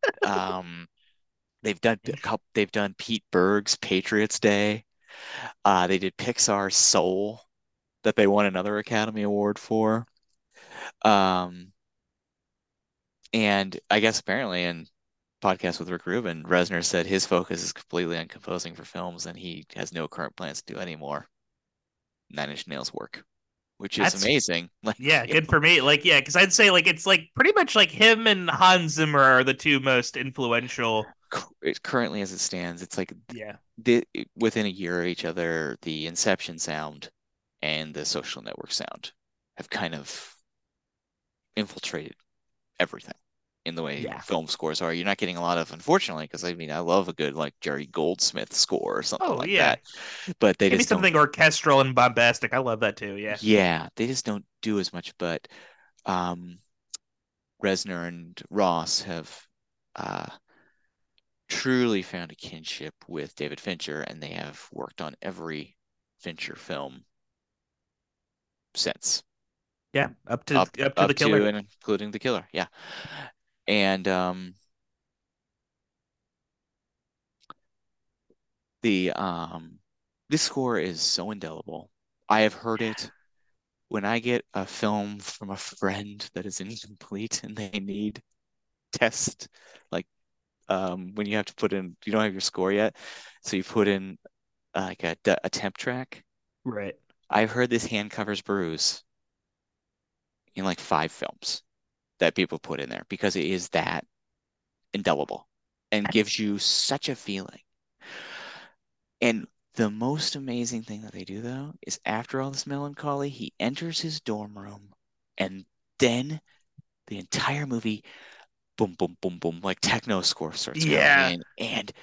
um, they've done a couple. They've done Pete Berg's Patriots Day. Uh, they did Pixar's Soul, that they won another Academy Award for. Um, and I guess apparently in podcast with Rick Rubin, Reznor said his focus is completely on composing for films, and he has no current plans to do any more Nine Inch Nails work, which is That's- amazing. Like, Yeah, you good for me. Like, yeah, because I'd say like it's like pretty much like him and Hans Zimmer are the two most influential. currently as it stands, it's like Yeah. the, within a year of each other, the Inception sound and the Social Network sound have kind of infiltrated everything in the way Yeah. film scores are. You're not getting a lot of, unfortunately, because I mean, I love a good like Jerry Goldsmith score or something Oh like yeah. that, but they Maybe just something orchestral and bombastic. I love that too. Yeah. Yeah, they just don't do as much. But um, Reznor and Ross have uh, truly found a kinship with David Fincher, and they have worked on every Fincher film since, Yeah. Up to up up to up the killer. to and including the killer. Yeah, and um, the um, this score is so indelible. I have heard it when I get a film from a friend that is incomplete and they need test, like um, when you have to put in, you don't have your score yet, so you put in like a, a temp track. Right. I've heard this hand covers bruise in like five films that people put in there because it is that indelible and gives you such a feeling. And the most amazing thing that they do though is after all this melancholy, he enters his dorm room and then the entire movie boom boom boom boom like techno score starts Yeah. going in and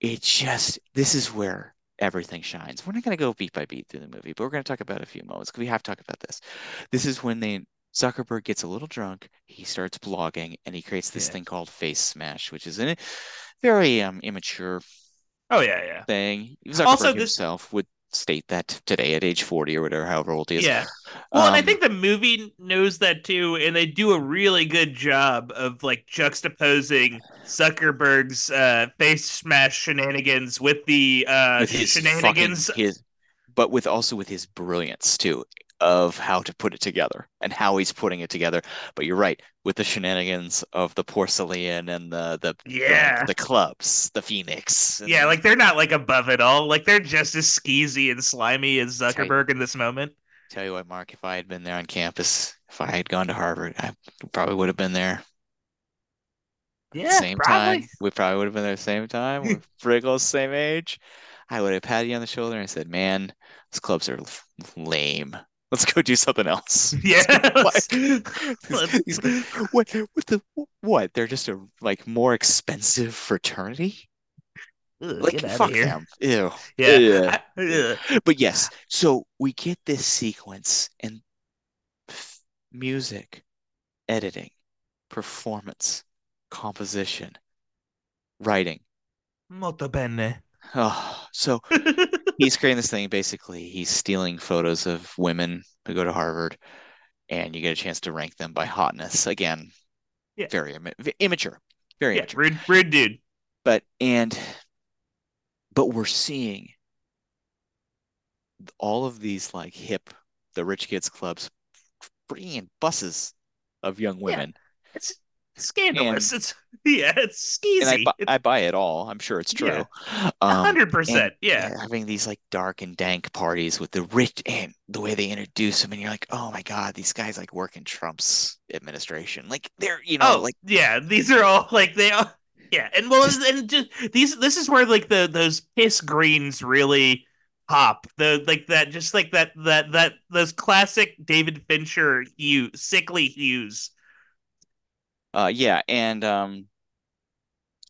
it just this is where everything shines. We're not going to go beat by beat through the movie, but we're going to talk about a few moments because we have to talk about this. This is when they Zuckerberg gets a little drunk, he starts blogging, and he creates this Yeah. thing called Facemash, which is a very um, immature Oh yeah, yeah. thing. Zuckerberg Also, this- himself would state that today at age 40 or whatever, however old he is. Yeah. Well, and I Um, think the movie knows that too, and they do a really good job of like juxtaposing Zuckerberg's uh, Facemash shenanigans with the uh, with shenanigans. fucking his but with also with his brilliance too of how to put it together and how he's putting it together but you're right with the shenanigans of the Porcellian and the the the, Yeah. the clubs the phoenix and- Yeah, like they're not like above it all. Like they're just as skeezy and slimy as. Zuckerberg in this moment. tell you what mark if i had been there on campus if i had gone to harvard i probably would have been there Yeah, same probably. time we probably would have been there same time we're pretty close same age i would have patted you on the shoulder and said man these clubs are lame let's go do something else Yeah. Like- let's- let's- These- what what the what they're just a like more expensive fraternity Ugh, like get out fuck of here. them ew Yeah. Ugh. I- ugh. but yes so we get this sequence and f- music editing performance composition writing Molto bene. oh so he's creating this thing basically he's stealing photos of women who go to Harvard and you get a chance to rank them by hotness again Yeah. very imma- immature very yeah, immature rude, rude dude. but and but we're seeing all of these like hip the rich kids clubs bringing in buses of young women It's scandalous. it's yeah, it's skeezy. and I, bu- I buy it all i'm sure it's true Yeah. um hundred percent. Yeah. having these like dark and dank parties with the rich and the way they introduce them and you're like oh my god these guys like work in trump's administration like they're you know oh, like yeah. These are all like they are. Yeah, and well, and just these. This is where like the those piss greens really pop. The like that, just like that, that that those classic David Fincher hue, sickly hues. Uh, yeah, and um,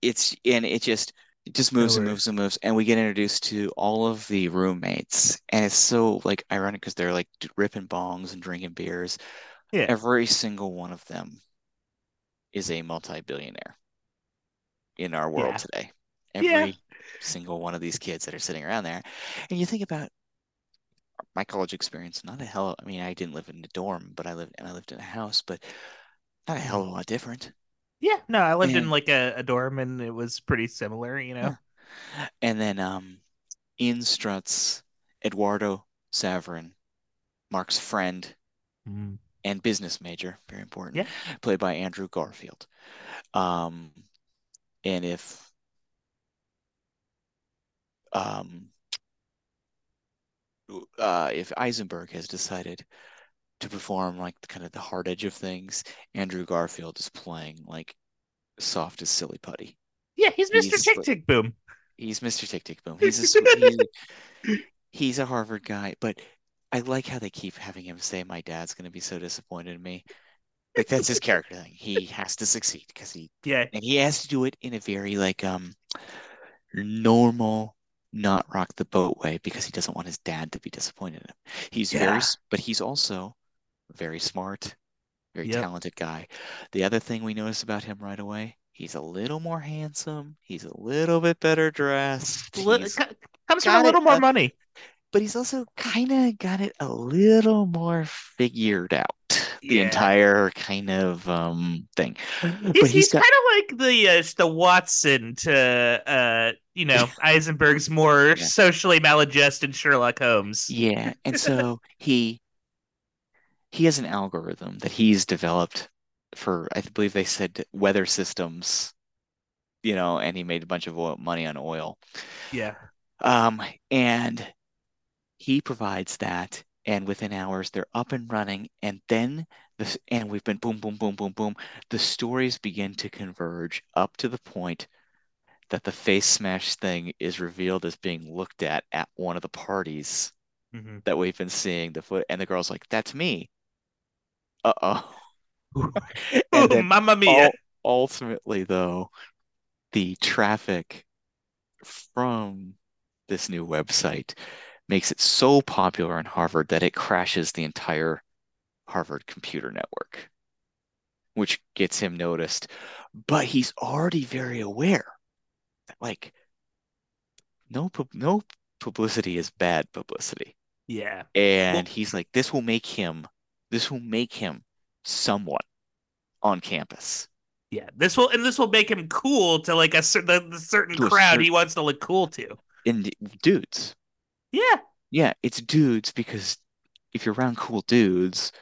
it's and it just it just moves and moves and moves, and we get introduced to all of the roommates, and it's so like ironic because they're like ripping bongs and drinking beers. Yeah. Every single one of them is a multi-billionaire in our world Yeah. today. Yeah. Every single one of these kids that are sitting around there, and you think about my college experience, not a hell. I mean, I didn't live in a dorm, but I lived and I lived in a house, but not a hell of a lot different. Yeah, no, I lived in like a, a dorm, and it was pretty similar. You know. And then um, in struts Eduardo Saverin, Mark's friend Mm. and business major, very important, Yeah. played by Andrew Garfield. Um, and if um, uh, if Eisenberg has decided to perform like the kind of the hard edge of things, Andrew Garfield is playing like soft as silly putty. Yeah, he's Mr. He's Tick Tick Boom. He's Mr. Tick Tick Boom. He's a he's a Harvard guy, but I like how they keep having him say, "My dad's going to be so disappointed in me." Like that's his character thing. He has to succeed because he Yeah, and he has to do it in a very like um normal, not rock the boat way because he doesn't want his dad to be disappointed in him. He's Yeah. very, but he's also very smart, very Yep. talented guy. The other thing we notice about him right away, he's a little more handsome. He's a little bit better dressed. Li- comes from a it little more up- money. but he's also kind of got it a little more figured out. The Yeah. entire kind of um thing. He's, But he's, he's got kind of like the uh, the Watson to uh you know Eisenberg's more Yeah. socially maladjusted Sherlock Holmes. Yeah, and so he he has an algorithm that he's developed for, I believe they said weather systems you know, and he made a bunch of oil, money on oil. Yeah. Um, and he provides that, and within hours they're up and running, and then this, and we've been boom, boom, boom, boom, boom. The stories begin to converge up to the point that the Facemash thing is revealed as being looked at at one of the parties Mhm. that we've been seeing the foot, and the girl's like, "That's me." Uh-oh. Ooh, Mamma mia. ul- ultimately, though, the traffic from this new website makes it so popular in Harvard that it crashes the entire Harvard computer network, which gets him noticed. But he's already very aware that, like, no, no publicity is bad publicity. Yeah. And Well- he's like, this will make him, this will make him someone on campus. Yeah. This will and this will make him cool to like a certain the certain To crowd certain- he wants to look cool to. And dudes, Yeah. yeah, it's dudes because if you're around cool dudes,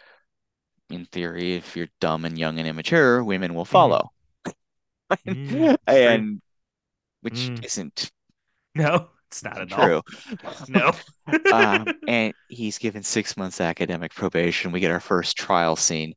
in theory, if you're dumb and young and immature, women will follow. Mm, true. And which Mm. isn't No, it's not at all. true. No. um, and he's given six months academic probation. We get our first trial scene,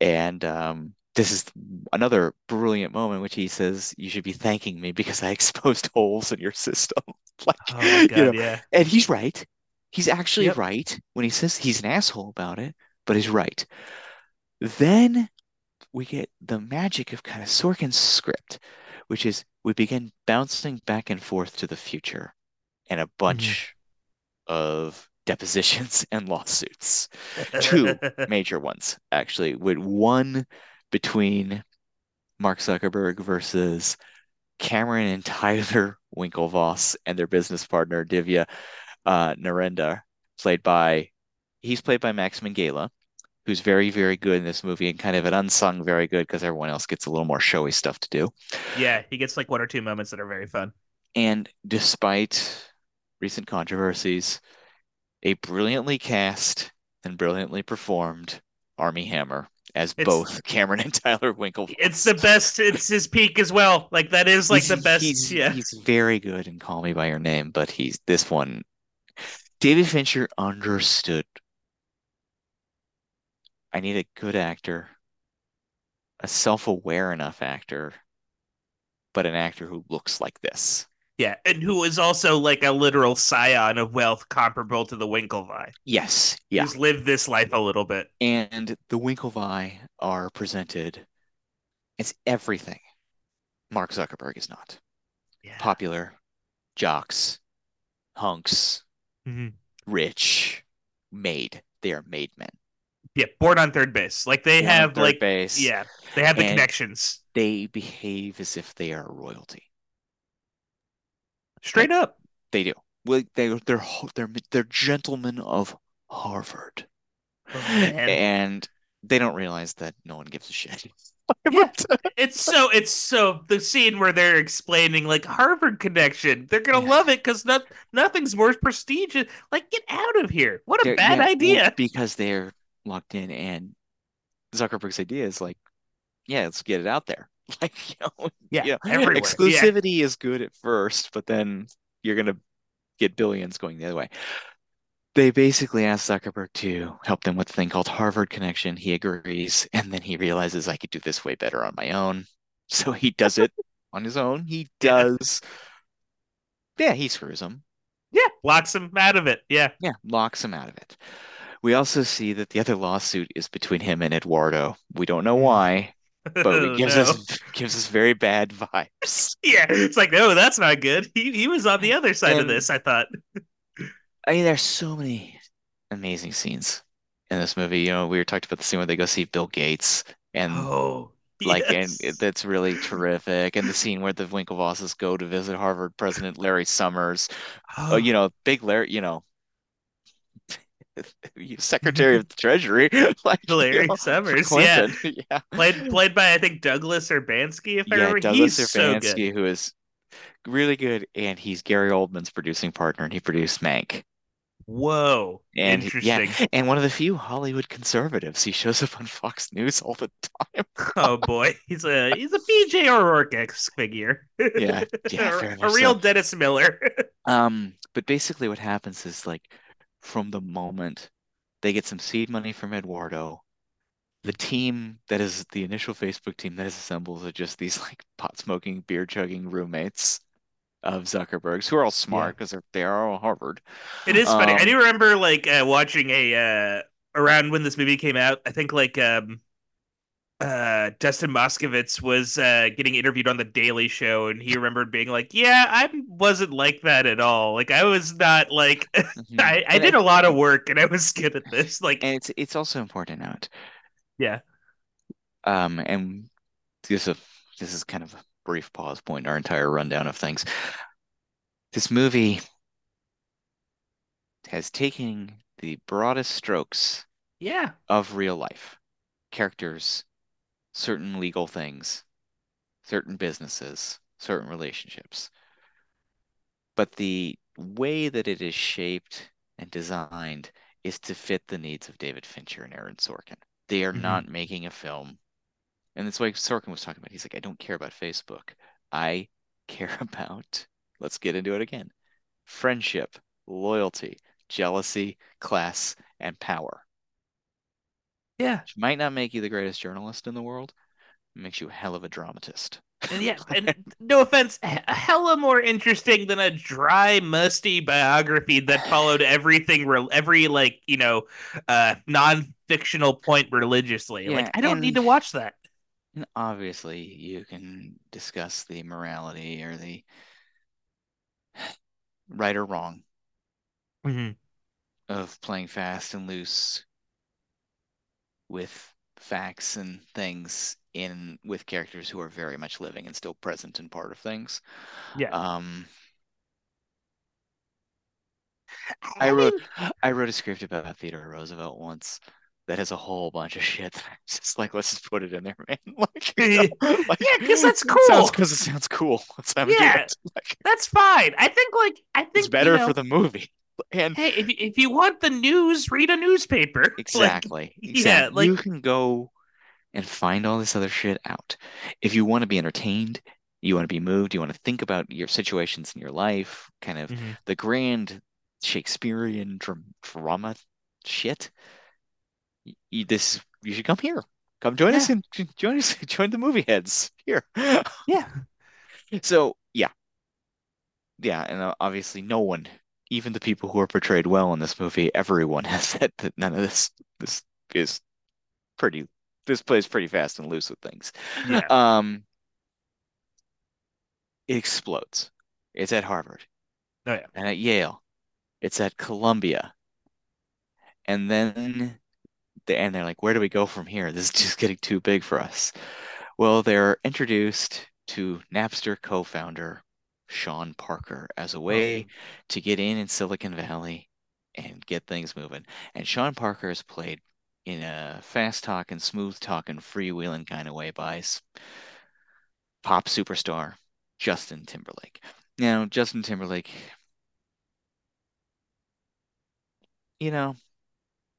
and um, this is another brilliant moment, which he says, "You should be thanking me because I exposed holes in your system." like, oh my you know, yeah. and he's right. He's actually Yep. right when he says he's an asshole about it, but he's right. Then we get the magic of kind of Sorkin's script, which is we begin bouncing back and forth to the future and a bunch of depositions and lawsuits. Two major ones, actually, with one between Mark Zuckerberg versus Cameron and Tyler Winklevoss and their business partner, Divya uh, Narendra, played by, he's played by Max Minghella, who's very, very good in this movie and kind of an unsung very good because everyone else gets a little more showy stuff to do. yeah, he gets like one or two moments that are very fun. And despite recent controversies, a brilliantly cast and brilliantly performed Armie Hammer as It's- both Cameron and Tyler Winklevoss. It's the best. It's his peak as well. Like that is like He's- the best. He's, yeah. he's very good in Call Me by Your Name, but he's this one. David Fincher understood. I need a good actor, a self-aware enough actor, but an actor who looks like this. Yeah, and who is also like a literal scion of wealth comparable to the Winklevi. Yes, yeah. Who's lived this life a little bit. And the Winklevi are presented as everything Mark Zuckerberg is not. Yeah. Popular, jocks, hunks, Mhm. rich, made. They are made men. Yeah, born on third base. Like they Born have like base. yeah, they have the And- connections. They behave as if they are royalty. Straight up. They do. Well, they they're they're they're gentlemen of Harvard, Oh, and they don't realize that no one gives a shit. Yeah. It's so it's so the scene where they're explaining like Harvard connection. They're gonna Yeah. love it because not nothing's more prestigious. Like get out of here. What a They're- bad yeah, idea. because they're locked in, and Zuckerberg's idea is like, yeah, let's get it out there. Like, you know, yeah, you know, everywhere. Yeah. exclusivity is good at first, but then you're gonna get billions going the other way. They basically asked Zuckerberg to help them with a thing called Harvard Connection. He agrees, and then he realizes I could do this way better on my own. So he does it on his own. He does. Yeah, he screws him. Yeah, locks him out of it. Yeah. Yeah, locks him out of it. We also see that the other lawsuit is between him and Eduardo. We don't know mm. why, but Oh, it gives no. us gives us very bad vibes. Yeah, it's like, no, that's not good. He he was on the other side of this, I thought. I mean, there's so many amazing scenes in this movie. You know, we were talked about the scene where they go see Bill Gates, and Oh, like, yes. and that's really terrific. And the scene where the Winklevosses go to visit Harvard President Larry Summers. Oh, oh. you know, big Larry, you know, Secretary of the Treasury, like you Larry know, Summers, Clinton. yeah. played played by I think Douglas Urbanski, if I remember. Douglas He's so. Urbanski, who is really good, and he's Gary Oldman's producing partner, and he produced Mank. Whoa, And yeah, interesting. and one of the few Hollywood conservatives. He shows up on Fox News all the time. Oh boy, he's a he's a P.J. O'Rourke figure, Yeah, yeah, a, a real so. Dennis Miller. Um, but basically what happens is like from the moment they get some seed money from Eduardo, the team that is the initial Facebook team that is assembled are just these like pot smoking, beer chugging roommates of Zuckerberg's who are all smart because they're they are all Harvard. It is funny. I Um, do remember like uh, watching a uh, around when this movie came out. I think like um, uh, Dustin Moskovitz was uh, getting interviewed on the Daily Show, and he remembered being like, "Yeah, I wasn't like that at all. Like I was not like mhm. I, I did a lot of work, and I was good at this. Like, and it's it's also important to note. yeah, Um, and this is this is kind of a brief pause point in our entire rundown of things. This movie has taken the broadest strokes yeah, of real life, characters, certain legal things, certain businesses, certain relationships. But the way that it is shaped and designed is to fit the needs of David Fincher and Aaron Sorkin. They are hmm not making a film. And that's why Sorkin was talking about. He's like, I don't care about Facebook. I care about, let's get into it again, friendship, loyalty, jealousy, class, and power. Yeah. Which might not make you the greatest journalist in the world, it makes you a hell of a dramatist. And yeah, and no offense, hella more interesting than a dry, musty biography that followed everything, every like you know, uh, non-fictional point religiously. Like, Yeah, I don't need to watch that. and obviously you can discuss the morality or the right or wrong hmm of playing fast and loose with facts and things in with characters who are very much living and still present and part of things. Yeah, Um, I I wrote mean, I wrote a script about Theodore Roosevelt once that has a whole bunch of shit. that I'm Just like let's just put it in there, man. Like you yeah, know, like because that's cool. because it sounds cool. Let's have Yeah, it. Like that's fine. I think like I it's think you better for the movie. And hey, if if you want the news, read a newspaper. Like, exactly, yeah, exactly. You can go and find all this other shit out. If you want to be entertained, you want to be moved, you want to think about your situations in your life, kind of mhm. the grand Shakespearean dram drama shit. You, this you should come here. Come join us and join us, join the movie heads here. yeah, So yeah, yeah, and uh, obviously no one, even the people who are portrayed well in this movie, everyone has said that none of this this is pretty. This plays pretty fast and loose with things. yeah. Um, it explodes. It's at Harvard Oh yeah, and at Yale. It's at Columbia. And then the, and they're like, where do we go from here? This is just getting too big for us. Well, they're introduced to Napster co-founder Sean Parker as a oh way yeah, to get in in Silicon Valley and get things moving. And Sean Parker is played in a fast talking, smooth talking, freewheeling kind of way by pop superstar Justin Timberlake. Now, Justin Timberlake, you know,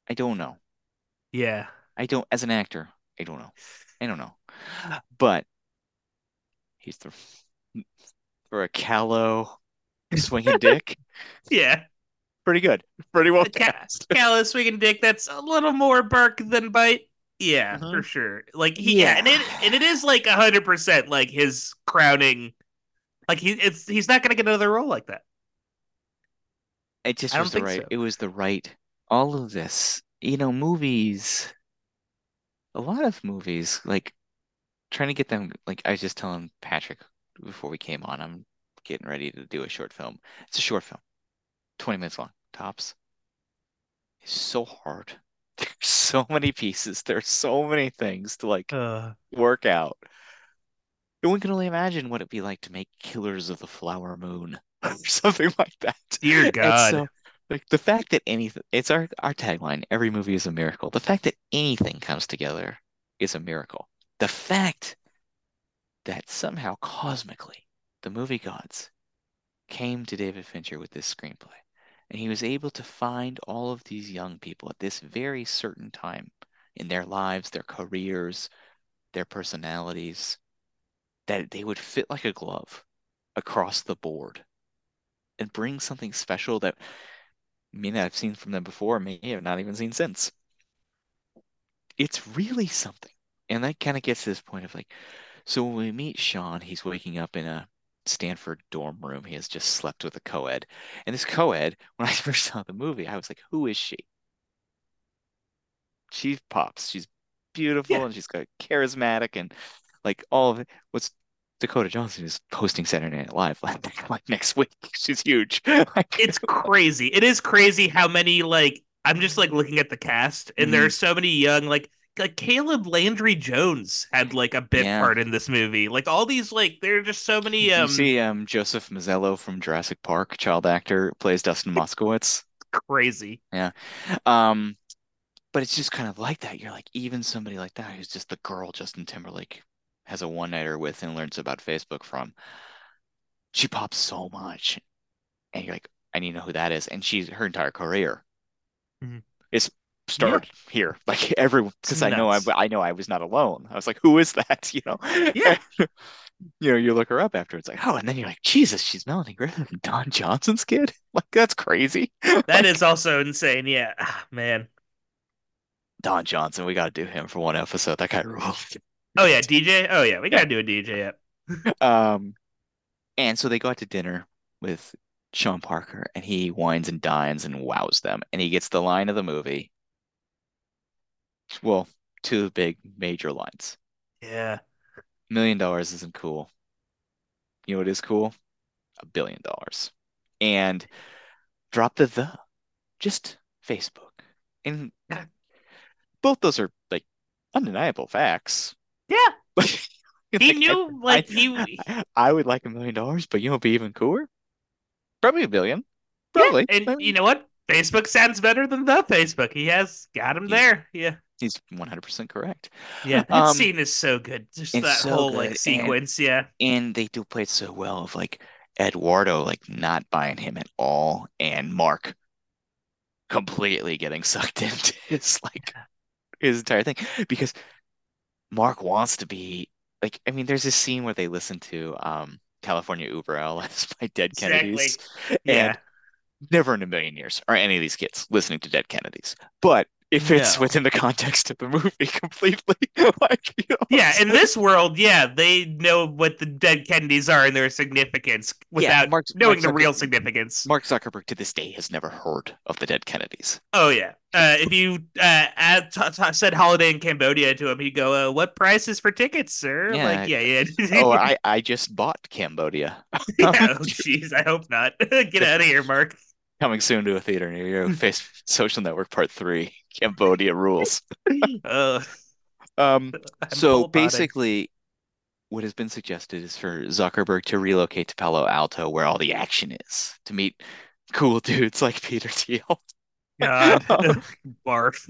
I don't know. yeah. I don't, as an actor, I don't know. I don't know. But he's the for a callow swinging dick, Yeah. pretty good, pretty well Ca- cast. Callous swinging dick. That's a little more bark than bite. Yeah, hmm for sure. Like he, yeah, and it and it is like a hundred percent like his crowning. Like he, it's he's not gonna get another role like that. it just I was the right. so. It was the right. All of this, you know, movies. A lot of movies, like trying to get them. Like I was just telling Patrick before we came on, I'm getting ready to do a short film. It's a short film, 20 minutes long, tops. It's so hard. There's so many pieces. There's so many things to like Uh, work out. No one can only imagine what it'd be like to make Killers of the Flower Moon or something like that. dear God. so, like the fact that anything, it's our our tagline, every movie is a miracle. The fact that anything comes together is a miracle. The fact that somehow cosmically the movie gods came to David Fincher with this screenplay And he was able to find all of these young people at this very certain time in their lives, their careers, their personalities, that they would fit like a glove across the board and bring something special that may not have seen from them before, may have not even seen since. It's really something. And that kind of gets to this point of like, so when we meet Sean, he's waking up in a Stanford dorm room. He has just slept with a co-ed. And this co-ed, when I first saw the movie, I was like, who is she? She pops. She's beautiful Yeah. and she's got charismatic and like all of it. What's Dakota Johnson is hosting Saturday Night Live like, like next week. She's huge. Like, It's crazy. It is crazy how many like I'm just like looking at the cast and there mm-hmm. are so many young like like Caleb Landry Jones had like a bit Yeah. part in this movie. Like all these like there are just so many you um see um Joseph Mazzello from Jurassic Park, child actor, plays Dustin Moskovitz. crazy. Yeah. Um, but it's just kind of like that. You're like, even somebody like that who's just the girl Justin Timberlake has a one-nighter with and learns about Facebook from, she pops so much. And you're like, I need to know who that is. And she's her entire career Mhm. is started here. Like everyone, because I know I. I know I was not alone. I was like, who is that? You know? Yeah. You know, you look her up after it's like, oh, and then you're like, Jesus, she's Melanie Griffith, Don Johnson's kid. Like that's crazy. That Like, is also insane. Yeah. Ah, man. Don Johnson. We got to do him for one episode. That guy rules. Oh yeah, DJ. Oh yeah, we gotta do a DJ. Yep. Um, and so they go out to dinner with Sean Parker, and he wines and dines and wows them, and he gets the line of the movie. Well, two big major lines. Yeah. Million dollars isn't cool. You know what is cool? A billion dollars. And drop the the. Just Facebook. And both those are like undeniable facts. Yeah. He Like, I- knew like he I, I would like a million dollars, but you know what'd be even cooler? Probably a billion. Probably. Yeah, and I mean, you know what? Facebook sounds better than the Facebook. He has got him there. Yeah. He's 100% correct. Yeah. That Um, scene is so good. Just that so whole good, like and- sequence. Yeah. And they do play it so well of like Eduardo like not buying him at all and Mark completely getting sucked into his like his entire thing because Mark wants to be like I mean there's this scene where they listen to um California Über Alles by Dead Kennedys Yeah. and never in a million years are any of these kids listening to Dead Kennedys. But it it's No. within the context of the movie completely. Like, you know, Yeah, in this world, yeah, they know what the dead Kennedys are and their significance without Mark, knowing Mark the real significance. Mark Zuckerberg to this day has never heard of the Dead Kennedys. Oh yeah. Uh, if you uh, add, t- t- said holiday in Cambodia to him, he'd go, uh, "What prices for tickets, sir?" Yeah, like, yeah, yeah. oh, I, I just bought Cambodia. yeah, oh, jeez, I hope not. Get out of here, Mark. Coming soon to a theater near you. Face Social Network Part 3. Cambodia rules. Uh, Um, so basically, what has been suggested is for Zuckerberg to relocate to Palo Alto, where all the action is, to meet cool dudes like Peter Thiel. God, barf.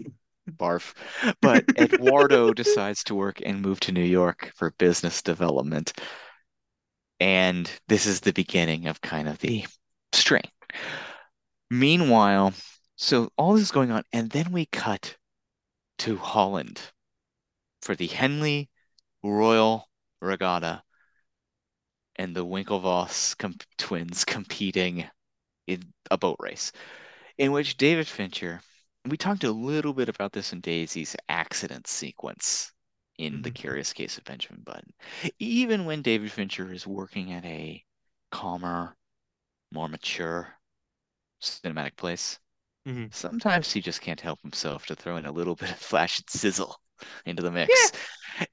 Barf. But Eduardo decides to work and move to New York for business development. And this is the beginning of kind of the string. Meanwhile, so all this is going on, and then we cut to Holland for the Henley Royal Regatta and the Winklevoss com twins competing in a boat race, in which David Fincher, we talked a little bit about this in Daisy's accident sequence in The Mhm. Curious Case of Benjamin Button. Even when David Fincher is working at a calmer, more mature cinematic place, Mhm. sometimes he just can't help himself to throw in a little bit of flash and sizzle into the mix.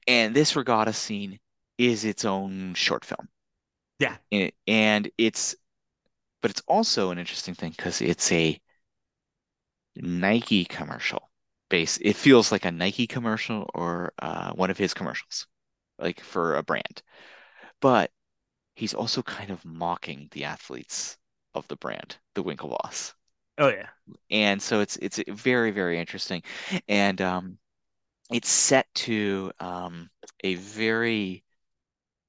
And this regatta scene is its own short film. Yeah. And, and it's, but it's also an interesting thing because it's a Nike commercial base. It feels like a Nike commercial or uh, one of his commercials, like for a brand. But he's also kind of mocking the athletes of the brand, the Winklevoss Oh yeah. and so it's it's very very interesting and um it's set to um a very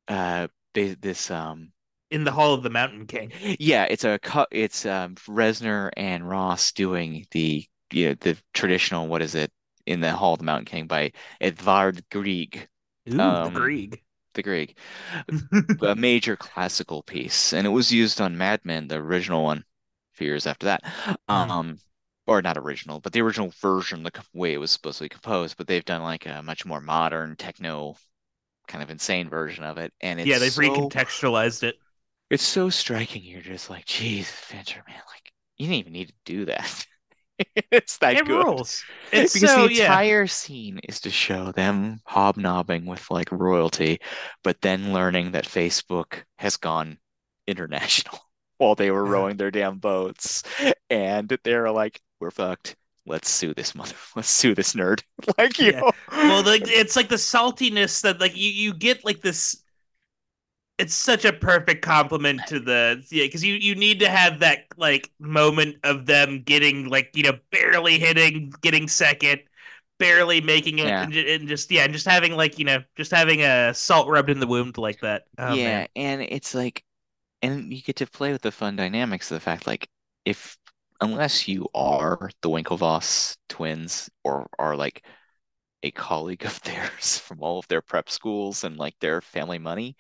uh this um in the Hall of the Mountain King. Yeah, it's a it's um, Reznor and Ross doing the you know, the traditional what is it in the Hall of the Mountain King by Edvard Grieg. Ooh, um, the Grieg. The Grieg, a major classical piece, and it was used on Mad Men, the original one, few years after that. Hmm. Um, or not original, but the original version, the way it was supposed to be composed. But they've done like a much more modern techno, kind of insane version of it, and it's yeah, they've so, recontextualized it. It's so striking. You're just like, geez, Fincher, man, like you didn't even need to do that. it's that it good. Rules. It's because so, the entire yeah. scene is to show them hobnobbing with like royalty, but then learning that Facebook has gone international while they were rowing their damn boats, and they're like, "We're fucked." Let's sue this mother. Let's sue this nerd. like you. Yeah. Well, like it's like the saltiness that like you you get like this it's such a perfect compliment to the yeah because you you need to have that like moment of them getting like you know barely hitting getting second barely making it yeah. and, and, just yeah and just having like you know just having a salt rubbed in the wound like that oh, yeah man. and it's like and you get to play with the fun dynamics of the fact like if unless you are the winklevoss twins or are like a colleague of theirs from all of their prep schools and like their family money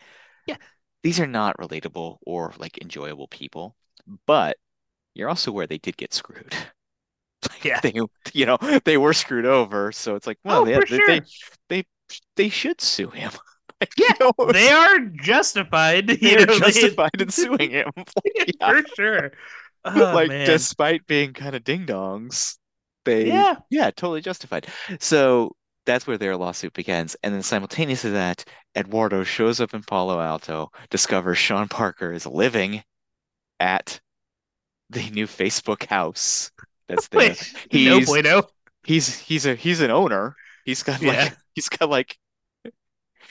yeah. These are not relatable or like enjoyable people, but you're also where they did get screwed. Like, yeah. They, you know, they were screwed over. So it's like, well, oh, they, they, sure. they, they, they should sue him. Like, yeah, you know, they are justified. They are know, justified they... in suing him. Like, yeah. For sure. Oh, like, man. despite being kind of ding dongs, they, yeah, yeah, totally justified. So that's where their lawsuit begins. And then simultaneously to that, Eduardo shows up in Palo Alto, discovers Sean Parker is living at the new Facebook house that's there. Wait, he's, no bueno. He's he's a he's an owner. He's got like yeah. he's got like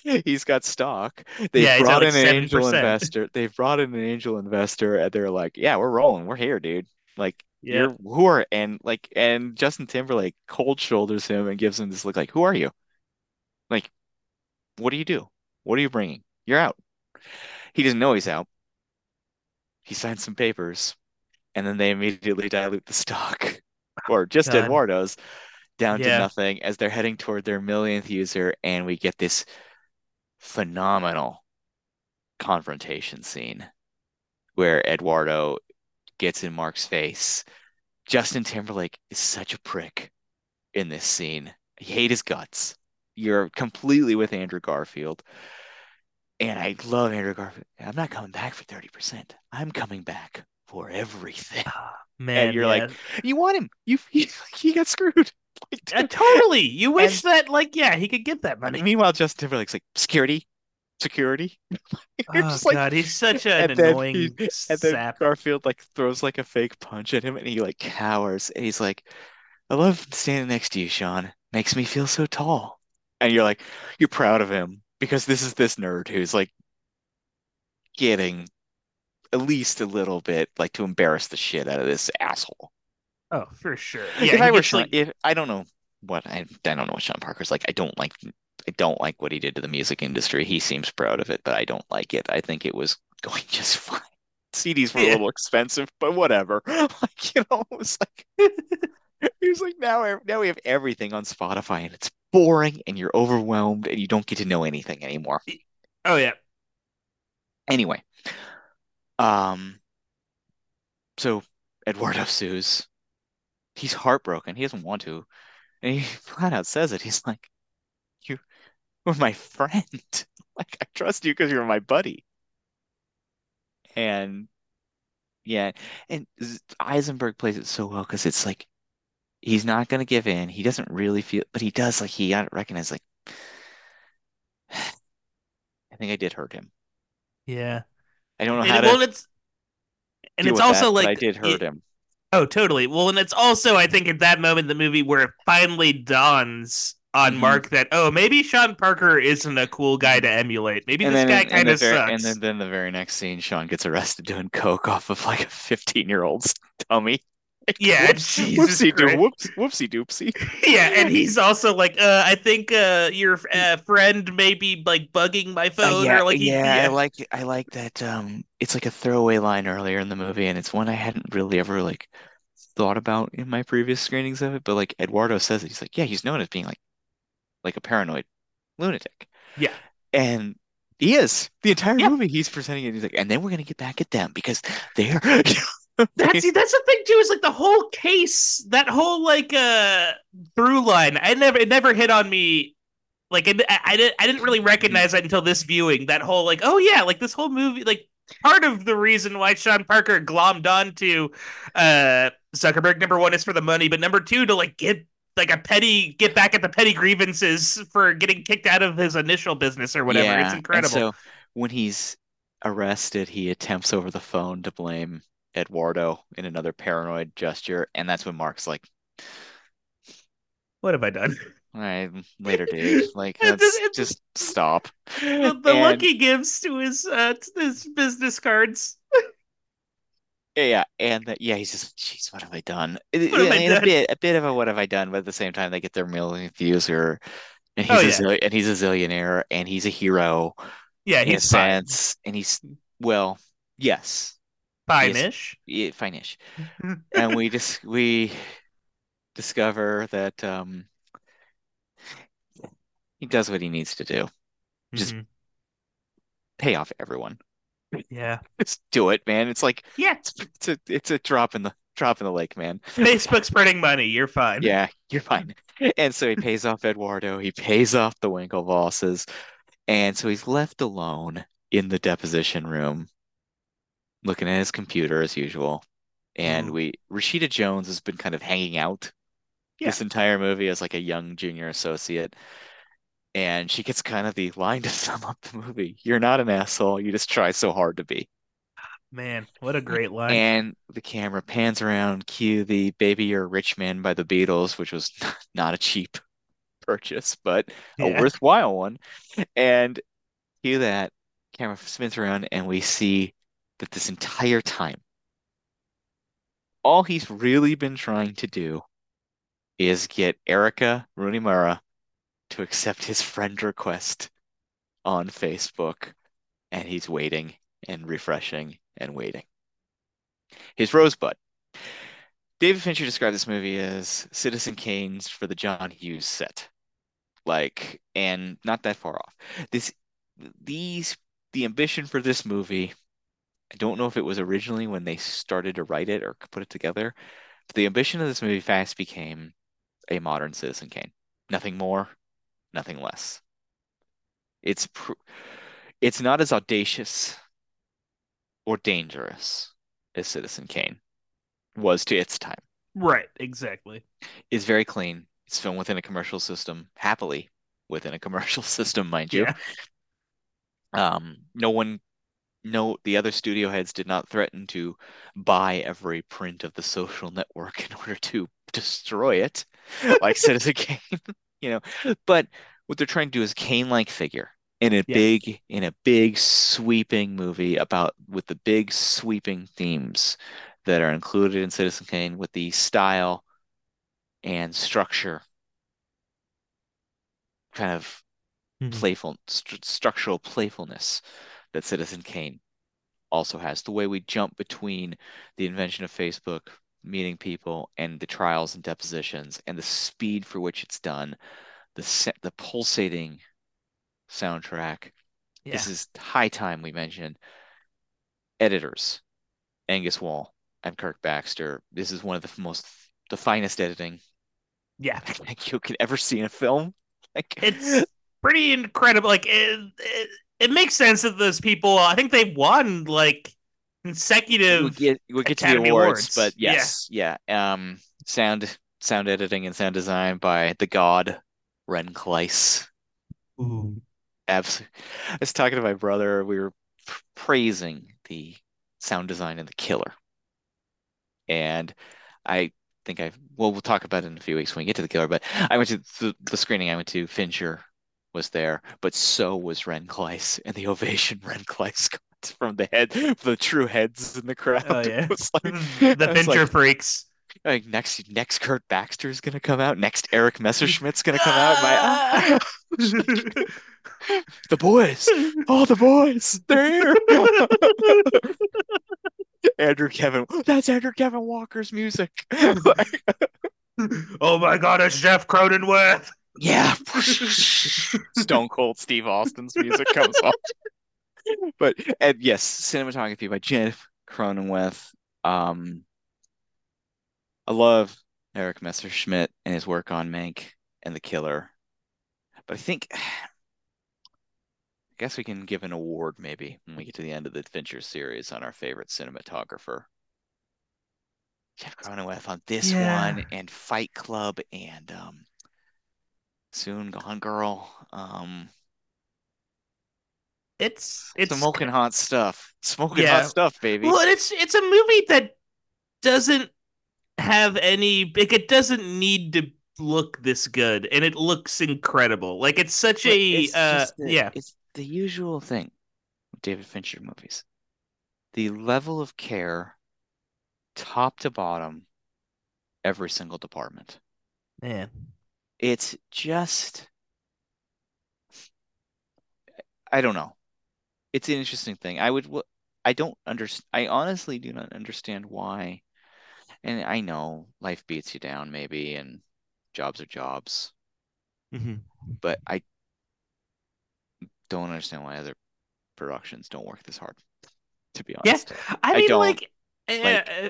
he's got stock. They yeah, brought in like an 7%. angel investor. They've brought in an angel investor and they're like, Yeah, we're rolling. We're here, dude. Like yeah. You're who are and like and Justin Timberlake cold shoulders him and gives him this look like, who are you? Like, what do you do? What are you bringing? You're out. He doesn't know he's out. He signs some papers, and then they immediately dilute the stock, or just God. Eduardo's, down yeah. to nothing as they're heading toward their millionth user, and we get this phenomenal confrontation scene where Eduardo gets in Mark's face. Justin Timberlake is such a prick in this scene. I hate his guts. You're completely with Andrew Garfield. And I love Andrew Garfield. I'm not coming back for 30%. I'm coming back for everything. Oh, man, and you're yeah. like, you want him. You he, he got screwed. Like, uh, totally. You wish and, that, like, yeah, he could get that money. Meanwhile, Justin Timberlake's like, security, security. oh like, god, he's such an annoying he, And then Garfield like throws like a fake punch at him, and he like cowers. And he's like, "I love standing next to you, Sean. Makes me feel so tall." And you're like, you're proud of him because this is this nerd who's like getting at least a little bit like to embarrass the shit out of this asshole. Oh, for sure. Yeah, if I were like... if I don't know what I, I don't know what Sean Parker's like. I don't like I don't like what he did to the music industry. He seems proud of it, but I don't like it. I think it was going just fine. CDs were yeah. a little expensive, but whatever. Like you know, it was like he was like now now we have everything on Spotify and it's boring and you're overwhelmed and you don't get to know anything anymore. Oh yeah. Anyway, um, so Eduardo sues. He's heartbroken. He doesn't want to, and he flat out says it. He's like, "You were my friend. like I trust you because you're my buddy." And yeah, and Eisenberg plays it so well because it's like he's not going to give in. He doesn't really feel, but he does like he got recognize like I think I did hurt him. Yeah. I don't know how and, to. Well, it's and it's also that, like I did hurt it, him. Oh, totally. Well, and it's also I think at that moment in the movie where it finally dawns on mm-hmm. Mark that oh maybe Sean Parker isn't a cool guy to emulate. Maybe and this guy kind of sucks. And then, then the very next scene, Sean gets arrested doing coke off of like a fifteen year old's dummy. Like, Yeah, whoops, Jesus whoopsie doo, Christ. whoops, whoopsie doopsie. Yeah, and he's also like, uh, I think uh, your uh, friend may be like bugging my Uh, phone yeah, or like he, yeah, I like I like that. Um, it's like a throwaway line earlier in the movie, and it's one I hadn't really ever like thought about in my previous screenings of it. But like Eduardo says it, he's like, yeah, he's known as being like like a paranoid lunatic, yeah, and he is the entire yeah. movie. He's presenting it. He's like, and then we're gonna get back at them because they're. That's that's the thing too. Is like the whole case, that whole like uh through line. I never it never hit on me. Like it, I, I didn't I didn't really recognize that until this viewing. That whole like oh yeah, like this whole movie like part of the reason why Sean Parker glommed onto uh Zuckerberg number one is for the money, but number two to like get like a petty get back at the petty grievances for getting kicked out of his initial business or whatever. It's Yeah, and incredible. so when he's arrested, he attempts over the phone to blame Eduardo in another paranoid gesture, and that's when Mark's like, What have I done? "All right, later, dude. Like, let's just- it's- just stop." the, the And- look he gives to his uh to his business cards. Yeah, yeah, and that, yeah, he's just, jeez, what have I done? What have I and a bit, a bit of a what have I done, but at the same time, they get their million views, or and he's Oh, a yeah. zilli- and he's a zillionaire, and he's a hero Yeah, in a he's fine. sense, and he's well, yes, Fine-ish. yeah, fine-ish, and we just we discover that um he does what he needs to do, just- Mhm. pay off everyone, Yeah. just do it, man. It's like Yeah. it's, it's a it's a drop in the drop in the lake, man. Facebook's printing money. You're fine. Yeah, you're fine. And so he pays off Eduardo, he pays off the Winklevosses, and so he's left alone in the deposition room, looking at his computer as usual. And Ooh. we Rashida Jones has been kind of hanging out Yeah. this entire movie as like a young junior associate. And she gets kind of the line to sum up the movie. You're not an asshole, you just try so hard to be. Man, what a great line. And the camera pans around, cue the Baby You're a Rich Man by the Beatles, which was not a cheap purchase, but a Yeah. worthwhile one. And cue that, camera spins around, and we see that this entire time, all he's really been trying to do is get Erica Rooney Mara to accept his friend request on Facebook. And he's waiting and refreshing and waiting. His Rosebud. David Fincher described this movie as Citizen Kane's for the John Hughes set. Like, and not that far off. This, these, the ambition for this movie, I don't know if it was originally when they started to write it or put it together, but the ambition of this movie fast became a modern Citizen Kane. Nothing more, nothing less. It's pr it's not as audacious or dangerous as Citizen Kane was to its time. Right, exactly. It's very clean. It's filmed within a commercial system, happily within a commercial system, mind you. Yeah. Um, no one, no, the other studio heads did not threaten to buy every print of the social network in order to destroy it, like Citizen Kane, you know. But what they're trying to do is Kane-like figure in a Yeah. big, in a big sweeping movie about with the big sweeping themes that are included in Citizen Kane with the style and structure, kind of Mhm. playful st structural playfulness that Citizen Kane also has. The way we jump between the invention of Facebook, meeting people, and the trials and depositions, and the speed for which it's done, the se- the pulsating soundtrack. Yeah. This is high time we mentioned. Editors, Angus Wall and Kirk Baxter. This is one of the most the finest editing Yeah. I think you could ever see in a film. Like It's pretty incredible. Like it, it, it makes sense that those people. I think they won like consecutive. we'll get we'll get to the awards, Awards. but yes, yeah. Um, sound sound editing and sound design by the god Ren Klyce. Ooh. Absolutely. I was talking to my brother. We were praising the sound design in The Killer, and I think I well, we'll talk about it in a few weeks when we get to The Killer. But I went to the, the screening. I went to Fincher was there, but so was Ren Klyce, and the ovation Ren Klyce got from the head, the true heads in the crowd. Oh, yeah. Was like, the Fincher like, freaks. Like next, next Kirk Baxter's gonna come out. Next Erik Messerschmidt's gonna come out. My the boys, oh the boys, they're here. Andrew Kevin, that's Andrew Kevin Walker's music. oh my God, it's Jeff Cronenweth. Yeah, Stone Cold Steve Austin's music comes on. But and yes, cinematography by Jeff Cronenweth. Um, I love Erik Messerschmidt and his work on Mank and The Killer. But I think I guess we can give an award maybe when we get to the end of the adventure series on our favorite cinematographer. Jeff Cronenweth on this yeah. one and Fight Club and um Soon Gone Girl. Um it's it's smoking hot stuff. Smoking yeah. hot stuff, baby. Well, it's it's a movie that doesn't have any like it doesn't need to look this good and it looks incredible. Like it's such a it's uh the, yeah. It's the usual thing with David Fincher movies. The level of care top to bottom every single department. Man. It's just I don't know. It's an interesting thing. I would I don't understand I honestly do not understand why and I know life beats you down maybe and jobs are jobs. Mm-hmm. But I don't understand why other productions don't work this hard. To be honest, yeah, I mean, I like, like uh,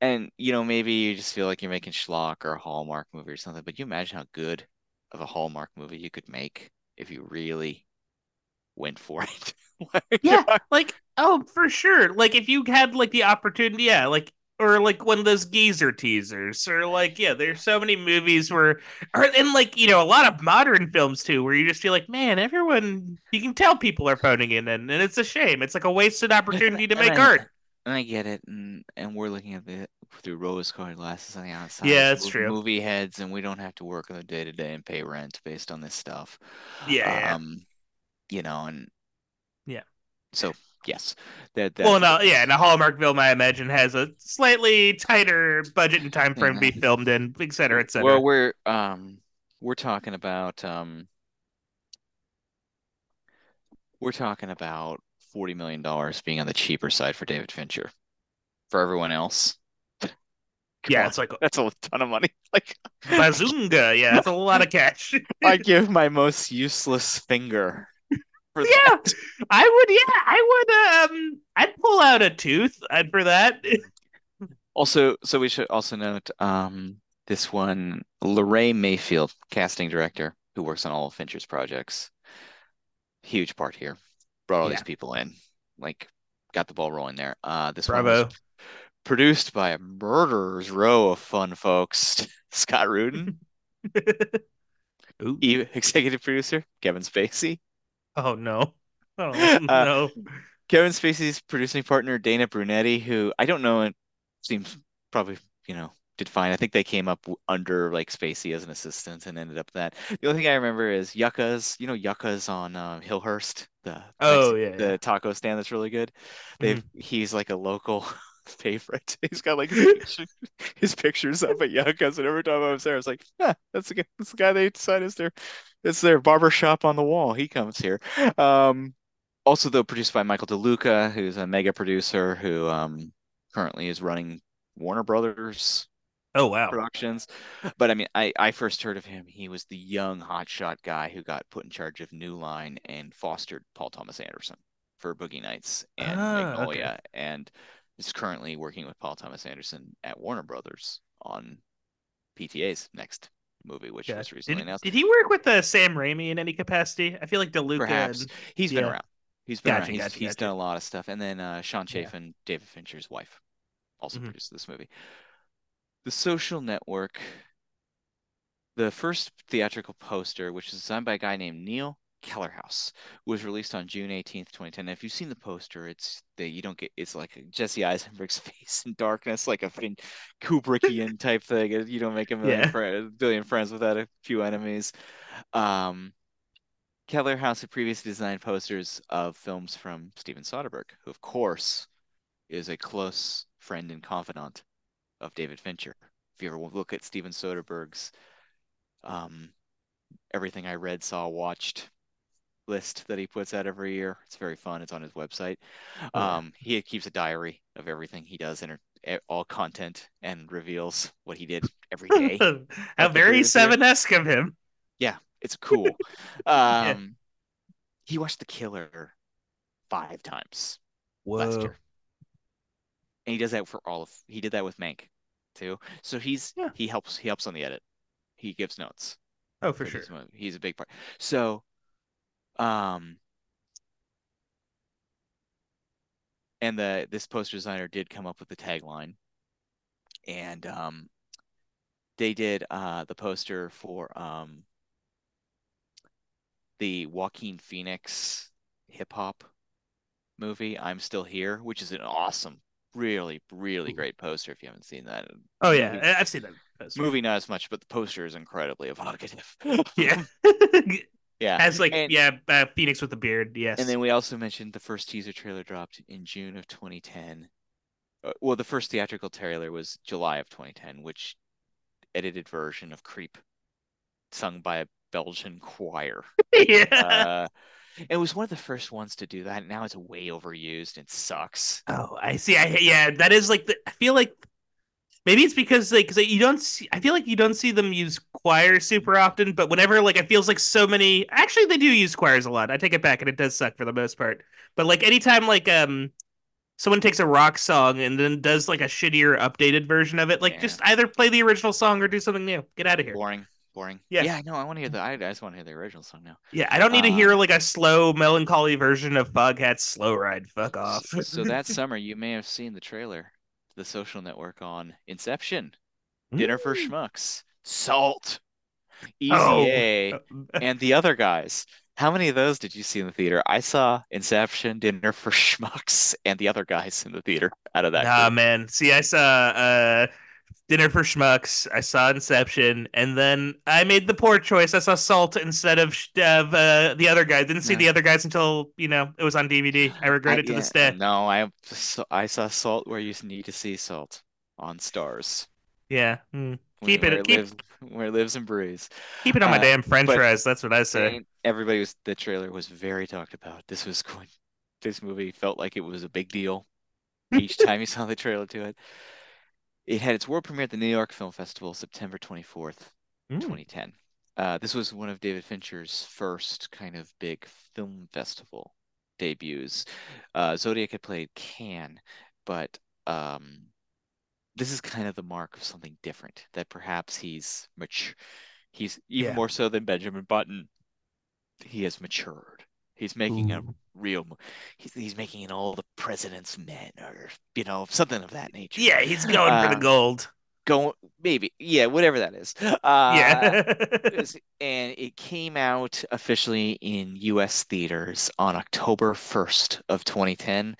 and you know, maybe you just feel like you're making schlock or a Hallmark movie or something. But you imagine how good of a Hallmark movie you could make if you really went for it. like, yeah, like oh, for sure. Like if you had like the opportunity, yeah, like or like one of those geezer teasers or like yeah there's so many movies where or and like you know a lot of modern films too where you just feel like man everyone you can tell people are phoning in and, and it's a shame it's like a wasted opportunity to make art and i get it and and we're looking at it through rose colored glasses on the outside yeah that's true movie heads and we don't have to work on the day to day and pay rent based on this stuff yeah, um yeah. you know and yeah so yes. That, that well, no, yeah, and a Hallmark film, I imagine, has a slightly tighter budget and time frame to be filmed in, et cetera, et cetera. Well, we're um, we're talking about um, we're talking about forty million dollars being on the cheaper side for David Fincher. For everyone else, yeah, on, it's like that's a ton of money. Like bazunga, yeah, that's a lot of cash. I give my most useless finger for yeah, that. I would. Yeah, I would. Um, I'd pull out a tooth uh, for that. also, so we should also note um this one, Laray Mayfield, casting director, who works on all of Fincher's projects. Huge part here. Brought all yeah. these people in, like, got the ball rolling there. Uh, this Bravo. one was produced by a murderer's row of fun folks. Scott Rudin. Executive producer Kevin Spacey. Oh no. Oh uh, no. Kevin Spacey's producing partner Dana Brunetti, who I don't know, it seems probably you know did fine. I think they came up under like Spacey as an assistant and ended up that. The only thing I remember is Yuca's. You know Yuca's on uh, Hillhurst, the oh yeah, the yeah. taco stand that's really good. They've mm-hmm. he's like a local favorite. He's got like his, pictures up at Yuca's, and every time I was there, I was like, ah, that's the guy, that's the guy they decided is their it's their barber shop on the wall. He comes here. Um, also, though, produced by Michael DeLuca, who's a mega producer who um, currently is running Warner Brothers. Oh wow! Productions, but I mean, I I first heard of him. He was the young hotshot guy who got put in charge of New Line and fostered Paul Thomas Anderson for Boogie Nights and ah, Magnolia, okay. and is currently working with Paul Thomas Anderson at Warner Brothers on PTA's next movie, which was recently did, announced. Did he work with uh, Sam Raimi in any capacity? I feel like DeLuca. Perhaps and... he's been yeah. around. He's been gotcha, around. He's, gotcha, he's gotcha. done a lot of stuff. And then uh, Ceán Chaffin, yeah. David Fincher's wife, also mm-hmm. produced this movie. The Social Network. The first theatrical poster, which is designed by a guy named Neil Kellerhouse was released on June 18th, 2010. if you've seen the poster, it's that you don't get it's like Jesse Eisenberg's face in darkness, like a fin- Kubrickian type thing. You don't make a million yeah. fr- billion friends without a few enemies. Um, Kellerhouse had previously designed posters of films from Steven Soderbergh, who of course is a close friend and confidant of David Fincher. If you ever look at Steven Soderbergh's um, everything I read, saw, watched list that he puts out every year, it's very fun. It's on his website. Um, he keeps a diary of everything he does and all content and reveals what he did every day. How very seven esque of him. Yeah, it's cool. um, yeah. He watched The Killer five times Whoa. last year, and he does that for all of. He did that with Mank too. So he's Yeah. he helps he helps on the edit. He gives notes. Oh, for sure. He's a big part. So, um, and the this poster designer did come up with the tagline, and um, they did uh the poster for um the Joaquin Phoenix hip hop movie, I'm Still Here, which is an awesome, really, really great poster if you haven't seen that. Oh yeah, Movie- I've seen that. poster. Movie not as much, but the poster is incredibly evocative. Yeah. Yeah. As like And- yeah, uh, Phoenix with the beard. Yes. And then we also mentioned the first teaser trailer dropped in June of 2010. Uh, well, the first theatrical trailer was July of 2010, which edited version of Creep, sung by a Belgian choir. yeah. Uh, it was one of the first ones to do that. Now it's way overused and sucks. Oh, I see. I yeah, that is like the. I feel like maybe it's because like cause you don't see. I feel like you don't see them use choir super often, but whenever like it feels like so many. Actually, they do use choirs a lot. I take it back, and it does suck for the most part. But like anytime like um. Someone takes a rock song and then does like a shittier updated version of it. Like, Yeah. just either play the original song or do something new. Get out of here. Boring, boring. Yeah. yeah. I know. I want to hear the. I, I just want to hear the original song now. Yeah, I don't need to Uh, hear like a slow, melancholy version of Foghat's Slow Ride. Fuck off. so that summer, you may have seen the trailer, The Social Network on Inception, Dinner for. Schmucks, Salt, Easy Oh. A, and the other guys. How many of those did you see in the theater? I saw Inception, Dinner for Schmucks, and the other guys in the theater out of that. Nah, group. man. See, I saw uh, Dinner for Schmucks. I saw Inception, and then I made the poor choice. I saw Salt instead of of uh, the other guys. Didn't see Yeah. the other guys until you know it was on DVD. I regret I- it to yeah, this day. No, I I saw Salt where you need to see Salt on Starz. Yeah, mm. where- Keep it- where keep- lives where it lives and breathes. keep it on my Uh, damn French fries. That's what I say. Everybody was the trailer was very talked about. This was going this movie felt like it was a big deal each time you saw the trailer to it. It had its world premiere at the New York Film Festival September 24th, Mm. 2010. Uh, this was one of David Fincher's first kind of big film festival debuts. Uh, Zodiac had played Cannes, but um, this is kind of the mark of something different. That perhaps he's mature. He's even Yeah. more so than Benjamin Button. He has matured. He's making a real. He's he's making an all the president's men, or you know something of that nature. Yeah, he's going for the Uh, gold. Go maybe yeah whatever that is. Uh, yeah. and it came out officially in U.S. theaters on October 1st of 2010.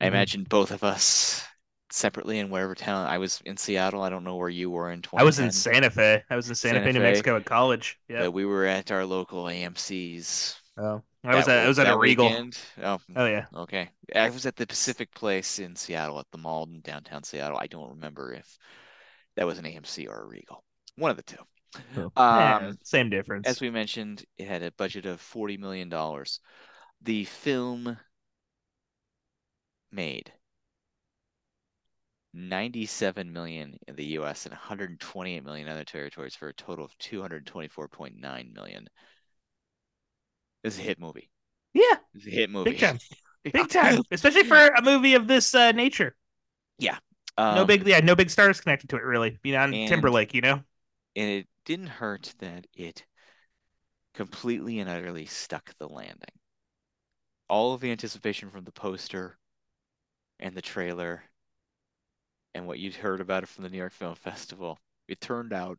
I Mhm. imagine both of us separately in whatever town. I was in Seattle. I don't know where you were in I was in Santa Fe. I was in Santa, Santa Fe, New Fe. Mexico at college. Yeah. but we were at our local AMC's. Oh, I was at I was at a Regal. weekend. Oh, Oh yeah. okay. I was at the Pacific Place in Seattle at the mall in downtown Seattle. I don't remember if that was an AMC or a Regal. One of the two. Yeah, Um, same difference. As we mentioned, it had a budget of $40 million. The film made 97 million in the US and 128 million in other territories for a total of 224.9 million. This is a hit movie. yeah, It's a hit movie. big time, big time, especially for a movie of this uh, nature. no Um, big, yeah, no big stars connected to it really. Beyond and- Timberlake, you know. and it didn't hurt that it completely and utterly stuck the landing. All of the anticipation from the poster and the trailer and what you'd heard about it from the New York Film Festival, it turned out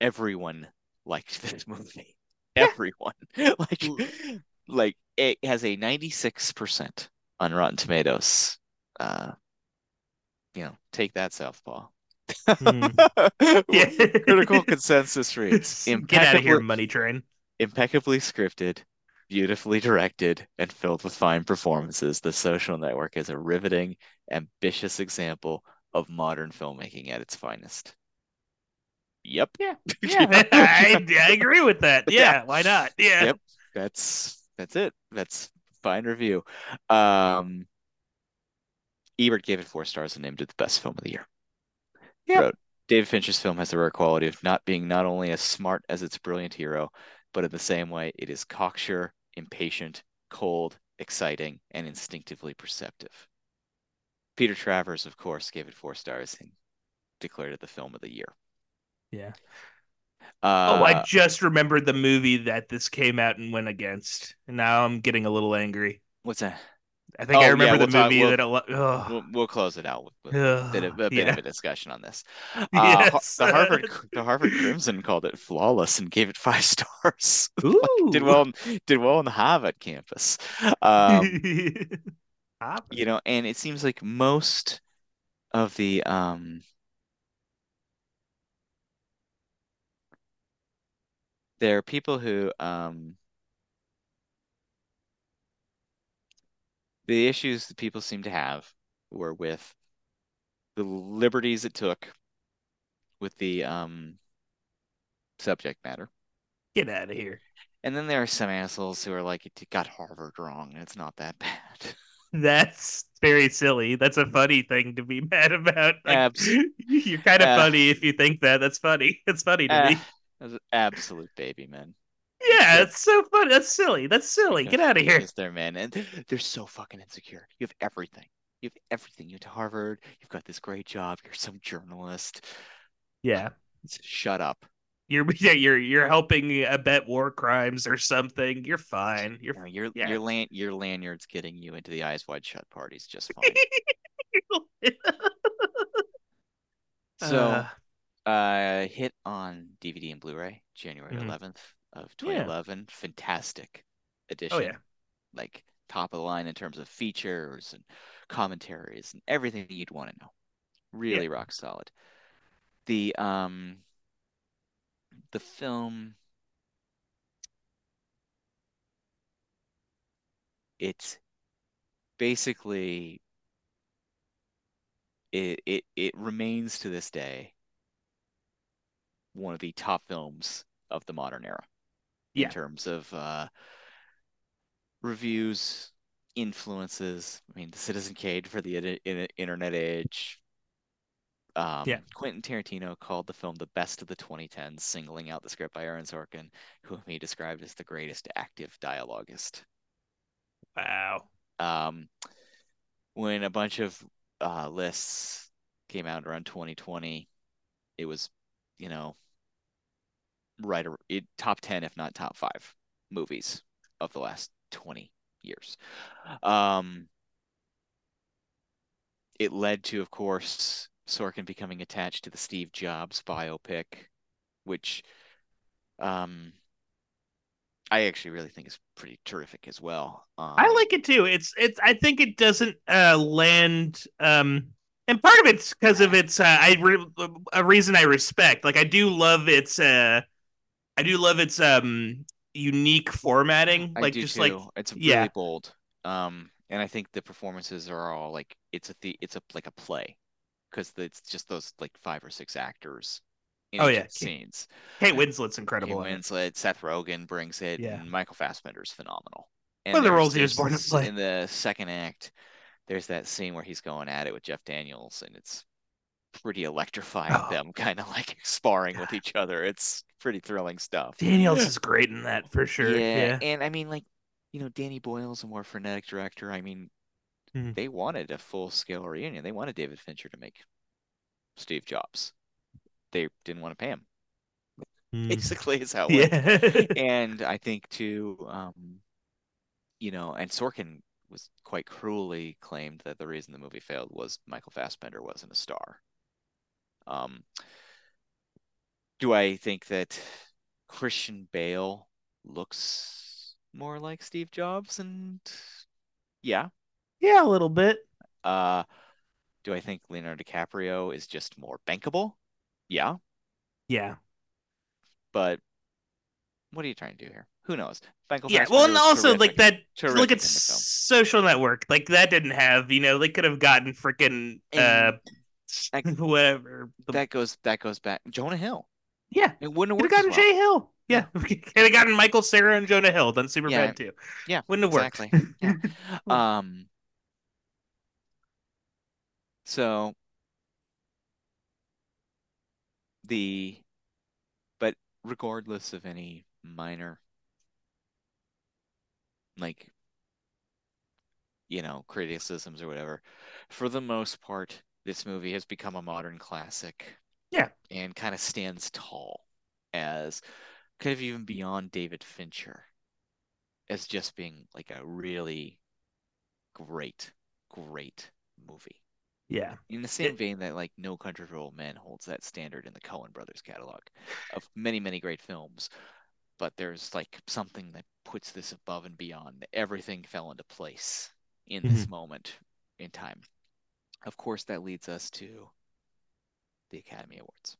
everyone liked this movie. Yeah. Everyone. Like like it has a 96% on Rotten Tomatoes. Uh you know, take that Southpaw. Hmm. Yeah. Critical consensus reads Get out of here, money train. impeccably scripted, beautifully directed, and filled with fine performances. The Social Network is a riveting, ambitious example of modern filmmaking at its finest. Yep. Yeah. Yeah. I, I agree with that. Yeah, yeah. Why not? Yeah. Yep. That's that's it. That's fine review. Um Ebert gave it four stars and named it the best film of the year. Yeah. Wrote, David Fincher's film has the rare quality of not being not only as smart as its brilliant hero, but in the same way, it is cocksure, impatient, cold, exciting, and instinctively perceptive. Peter Travers, of course, gave it four stars and declared it the film of the year. Yeah. Uh, oh, I just remembered the movie that this came out and went against. And now I'm getting a little angry. What's that? I think oh, I remember yeah, the we'll movie talk, we'll, that. We'll, we'll, close it out with, with a bit, of, a bit yeah. of a discussion on this. Uh, yes. the Harvard the Harvard Crimson called it flawless and gave it five stars. did well did well on the Harvard campus. Um, you know, and it seems like most of the um, there are people who um, the issues that people seem to have were with the liberties it took with the um, subject matter. Get out of here. And then there are some assholes who are like, it got Harvard wrong, and it's not that bad. That's very silly. That's a funny thing to be mad about. Like, Abs- you're kind of uh, funny if you think that. That's funny. It's funny to uh, me. Absolute baby, man. Yeah, it's so funny. That's silly. That's silly. Get out of here. There, man, and they're so fucking insecure. You have everything. You have everything. You went to Harvard. You've got this great job. You're some journalist. Yeah. Shut up. You're yeah, you're you're helping abet war crimes or something. You're fine. You're no, your yeah. your land your lanyard's getting you into the eyes wide shut parties just fine. so uh, uh hit on DVD and Blu-ray January mm-hmm. 11th of 2011. Yeah. Fantastic edition. Oh yeah. Like top of the line in terms of features and commentaries and everything you'd want to know. Really yeah. rock solid. The um the film it's basically it, it it remains to this day one of the top films of the modern era yeah. in terms of uh, reviews, influences. I mean, the Citizen Kane for the internet age. Um, yeah. Quentin Tarantino called the film the best of the 2010s, singling out the script by Aaron Sorkin, whom he described as the greatest active dialoguist. Wow. Um, when a bunch of uh, lists came out around 2020, it was, you know, right it, top 10 if not top 5 movies of the last 20 years um it led to of course Sorkin becoming attached to the Steve Jobs biopic which um I actually really think is pretty terrific as well. Um, I like it too. It's it's I think it doesn't uh land um and part of it's because of its uh, I re- a reason I respect. Like I do love its uh I do love its um unique formatting. Like just too. like it's really yeah. bold. Um, and I think the performances are all like it's a the it's a like a play because it's just those like five or six actors. oh yeah, scenes. Kate Winslet's incredible. Kate Winslet, Seth Rogen brings it, yeah. and Michael Fassbender's phenomenal. And One of the roles he was born to play. In the second act, there's that scene where he's going at it with Jeff Daniels, and it's pretty electrifying. Oh. Them kind of like sparring with each other. It's pretty thrilling stuff. Daniels is great in that for sure. Yeah. yeah. And I mean, like, you know, Danny Boyle's a more frenetic director. I mean, mm-hmm. they wanted a full scale reunion. They wanted David Fincher to make Steve Jobs. They didn't want to pay him. Mm. Basically, is how it yeah. and I think too, um, you know, and Sorkin was quite cruelly claimed that the reason the movie failed was Michael Fassbender wasn't a star. Um, do I think that Christian Bale looks more like Steve Jobs? And yeah, yeah, a little bit. Uh, do I think Leonardo DiCaprio is just more bankable? Yeah. Yeah. But what are you trying to do here? Who knows? Yeah, well, and also like that. Look at Social Network. Like that didn't have. You know, they could have gotten freaking uh, I- whatever. That goes that goes back. Jonah Hill. yeah, It wouldn't have gotten well. Jay Hill. Yeah, could have gotten Michael Cera and Jonah Hill. Done super Yeah, too. yeah, wouldn't have exactly. worked. Yeah. Um. So the, but regardless of any minor, like, you know, criticisms or whatever, for the most part, this movie has become a modern classic. Yeah. And kind of stands tall as kind of even beyond David Fincher as just being like a really great, great movie. yeah, In the same It- vein that like No Country for Old Men holds that standard in the Coen Brothers catalog of many, many great films, but there's like something that puts this above and beyond. Everything fell into place in this mm-hmm. moment in time. Of course, that leads us to the Academy Awards.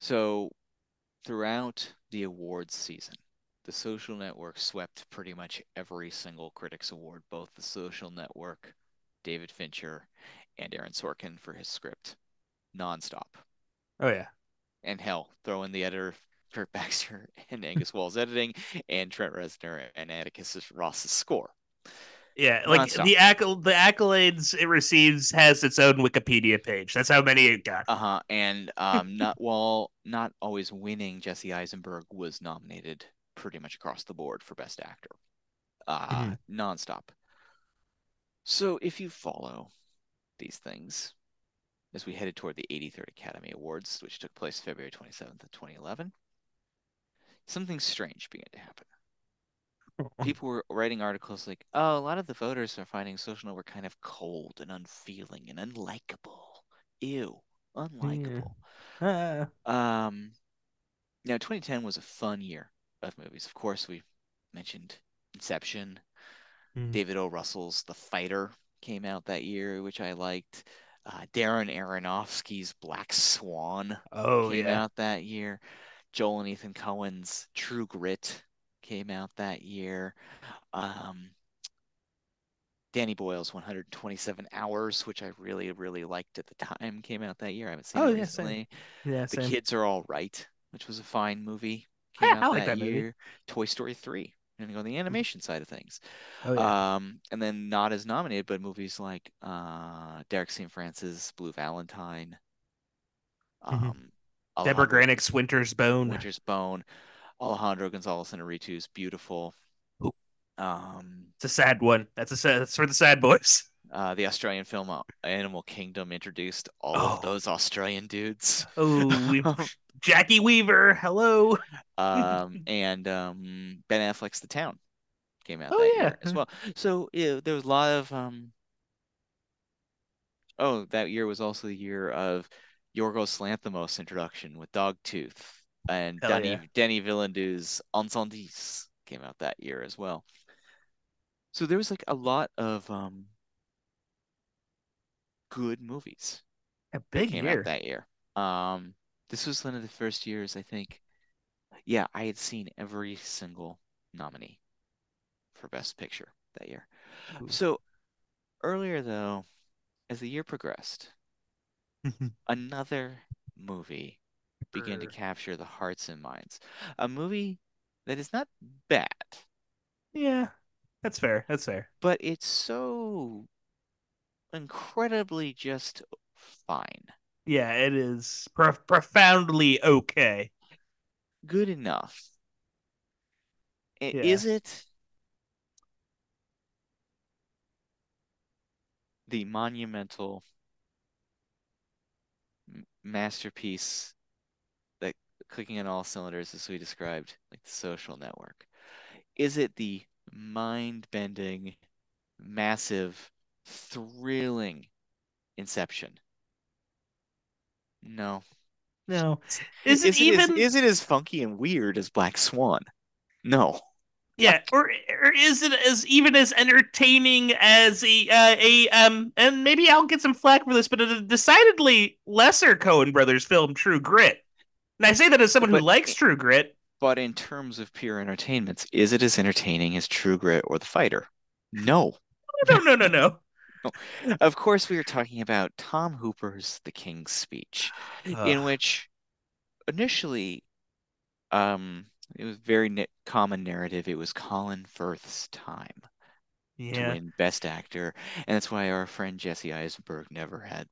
So, throughout the awards season, the Social Network swept pretty much every single critics award, both the Social Network, David Fincher, and Aaron Sorkin for his script, nonstop. oh yeah, And hell, throw in the editor Kirk Baxter and Angus Wall's editing, and Trent Reznor and Atticus Ross's score. yeah. Like Nonstop. the acc- the accolades it receives has its own Wikipedia page. That's how many it got. Uh-huh. And um not while not always winning, Jesse Eisenberg was nominated pretty much across the board for Best Actor. Uh Mhm. nonstop. So if you follow these things as we headed toward the 83rd Academy Awards, which took place February 27th of 2011, something strange began to happen. People were writing articles like, "Oh, a lot of the voters are finding Social Network kind of cold and unfeeling and unlikable. Ew, unlikable." Uh, Um, now 2010 was a fun year of movies. Of course, we mentioned Inception. Mhm. David O. Russell's The Fighter came out that year, which I liked. Uh, Darren Aronofsky's Black Swan oh came yeah. out that year. Joel and Ethan Coen's True Grit came out that year. Um, Danny Boyle's 127 Hours, which I really, really liked at the time, came out that year. I haven't seen Oh, it yeah, same. recently. Yeah, The same. Kids Are All Right, which was a fine movie, came Yeah, out I like that that movie. Toy Story 3, and go on the animation side of things. Oh yeah. Um, and then not as nominated, but movies like uh, Derek Cianfrance, Blue Valentine, Mhm. um, Deborah Alejandro Granik's Winter's Bone. Winter's Bone, Alejandro Gonzalez Inarritu's Biutiful. Ooh. Um, It's a sad one. That's a sad. That's for the sad boys. uh, the Australian film uh, Animal Kingdom introduced all Oh. of those Australian dudes. Oh, we Jacki Weaver. Hello. um, and um, Ben Affleck's The Town came out Oh, that yeah. year as well. So yeah, there was a lot of um. Oh, that year was also the year of Yorgos Lanthimos' introduction with Dogtooth, and Hell Danny yeah. Denny Villeneuve's Incendies came out that year as well. So there was like a lot of um good movies A big came year. out that year. Um, this was one of the first years I think. Yeah, I had seen every single nominee for Best Picture that year. Ooh. So earlier though, as the year progressed, Mm-hmm. another movie began to capture the hearts and minds. A movie that is not bad, yeah, that's fair. That's fair. but it's so incredibly just fine. Yeah, it is prof- profoundly okay. Good enough. I- Yeah. Is it the monumental masterpiece that clicking on all cylinders, as we described, like the social network? Is it the mind-bending, massive, thrilling Inception? No. No, is it Is it as, even? is it as funky and weird as Black Swan? No. Yeah, or or is it as even as entertaining as a uh, a um? And maybe I'll get some flack for this, but a decidedly lesser Coen Brothers film, True Grit. And I say that as someone who likes True Grit. But in terms of pure entertainments, is it as entertaining as True Grit or The Fighter? No. No, no, no, no. Of course, we are talking about Tom Hooper's The King's Speech, in which initially, um, it was very na common narrative. It was Colin Firth's time to win Best Actor, and that's why our friend Jesse Eisenberg never had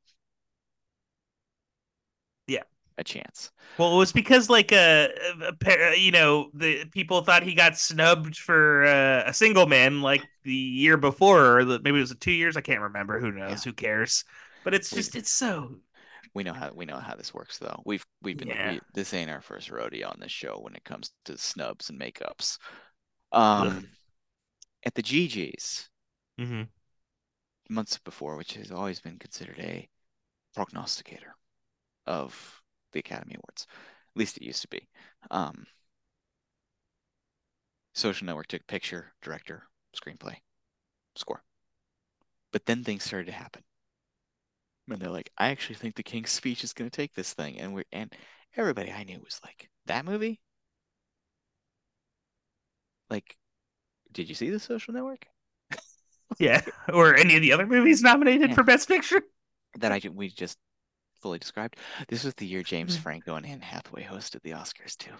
Yeah. a chance. Well, it was because like uh, a pair- you know, the people thought he got snubbed for uh, a single man like the year before, or the, maybe it was two years. I can't remember. Who Yeah, knows? Who cares? But it's just it's so we know how we know how this works though. We've we've been yeah. we this ain't our first rodeo on this show when it comes to snubs and makeups. Um, at the GGs hmm months before, which has always been considered a prognosticator of the Academy Awards. At least it used to be. Um, Social Network took picture, director, screenplay, score. But then things started to happen. And they're like, I actually think the King's Speech is going to take this thing. And we're and everybody I knew was like, that movie? Like, did you see the Social Network? Yeah. Or any of the other movies nominated Yeah, for Best Picture? that I we just fully described. This was the year James Franco and Anne Hathaway hosted the Oscars too.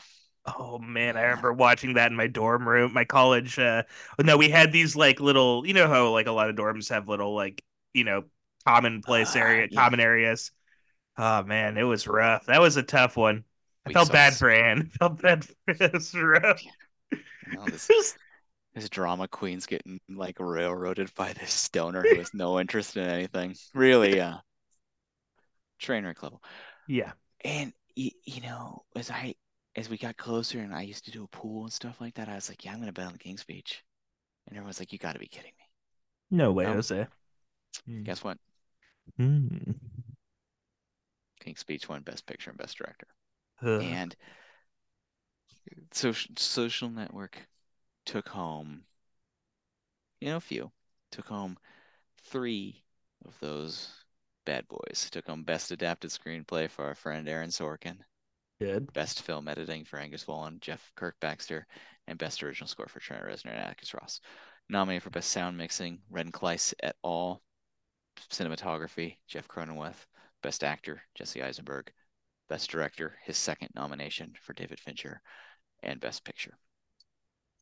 Oh man, I remember watching that in my dorm room, my college. Uh, no, we had these like little, you know how like a lot of dorms have little like you know commonplace uh, area, yeah. common areas. Oh man, it was rough. That was a tough one. I We felt bad for Anne. I felt bad for it. was rough. you this Just- this drama queen's getting like railroaded by this stoner who has no interest in anything. Really, uh, train wreck level. yeah, And you, you know, as I as we got closer and I used to do a pool and stuff like that, I was like, yeah, I'm gonna bet on the King's Speech. And everyone's like, you got to be kidding me. no way, No, Jose. guess what? Mm. King's Speech won Best Picture and Best Director. And social social network took home, you know, a few took home three of those bad boys. Took home Best Adapted Screenplay for our friend Aaron Sorkin, Good. Best Film Editing for Angus Wallen, Jeff Kirk Baxter, and Best Original Score for Trent Reznor and Atticus Ross. Nominated for Best Sound Mixing, Ren Klyce et al. Cinematography, Jeff Cronenweth. Best Actor, Jesse Eisenberg. Best Director, his second nomination for David Fincher, and Best Picture.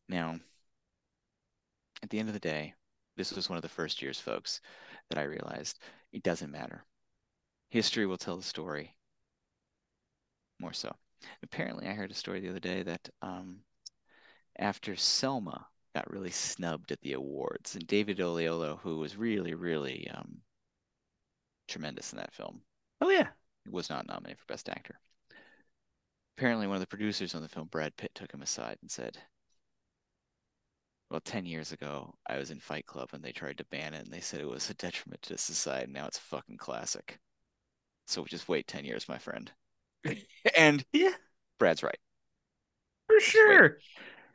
Now, at the end of the day, this was one of the first years, folks, that I realized it doesn't matter. History will tell the story more so. Apparently, I heard a story the other day that um, after Selma got really snubbed at the awards, and David Oyelowo, who was really, really um, tremendous in that film, Oh yeah. He was not nominated for Best Actor. Apparently, one of the producers on the film, Brad Pitt, took him aside and said, Well, 10 years ago, I was in Fight Club and they tried to ban it and they said it was a detriment to society. Now it's a fucking classic. So just wait 10 years, my friend. and Yeah, Brad's right. for Just wait. sure.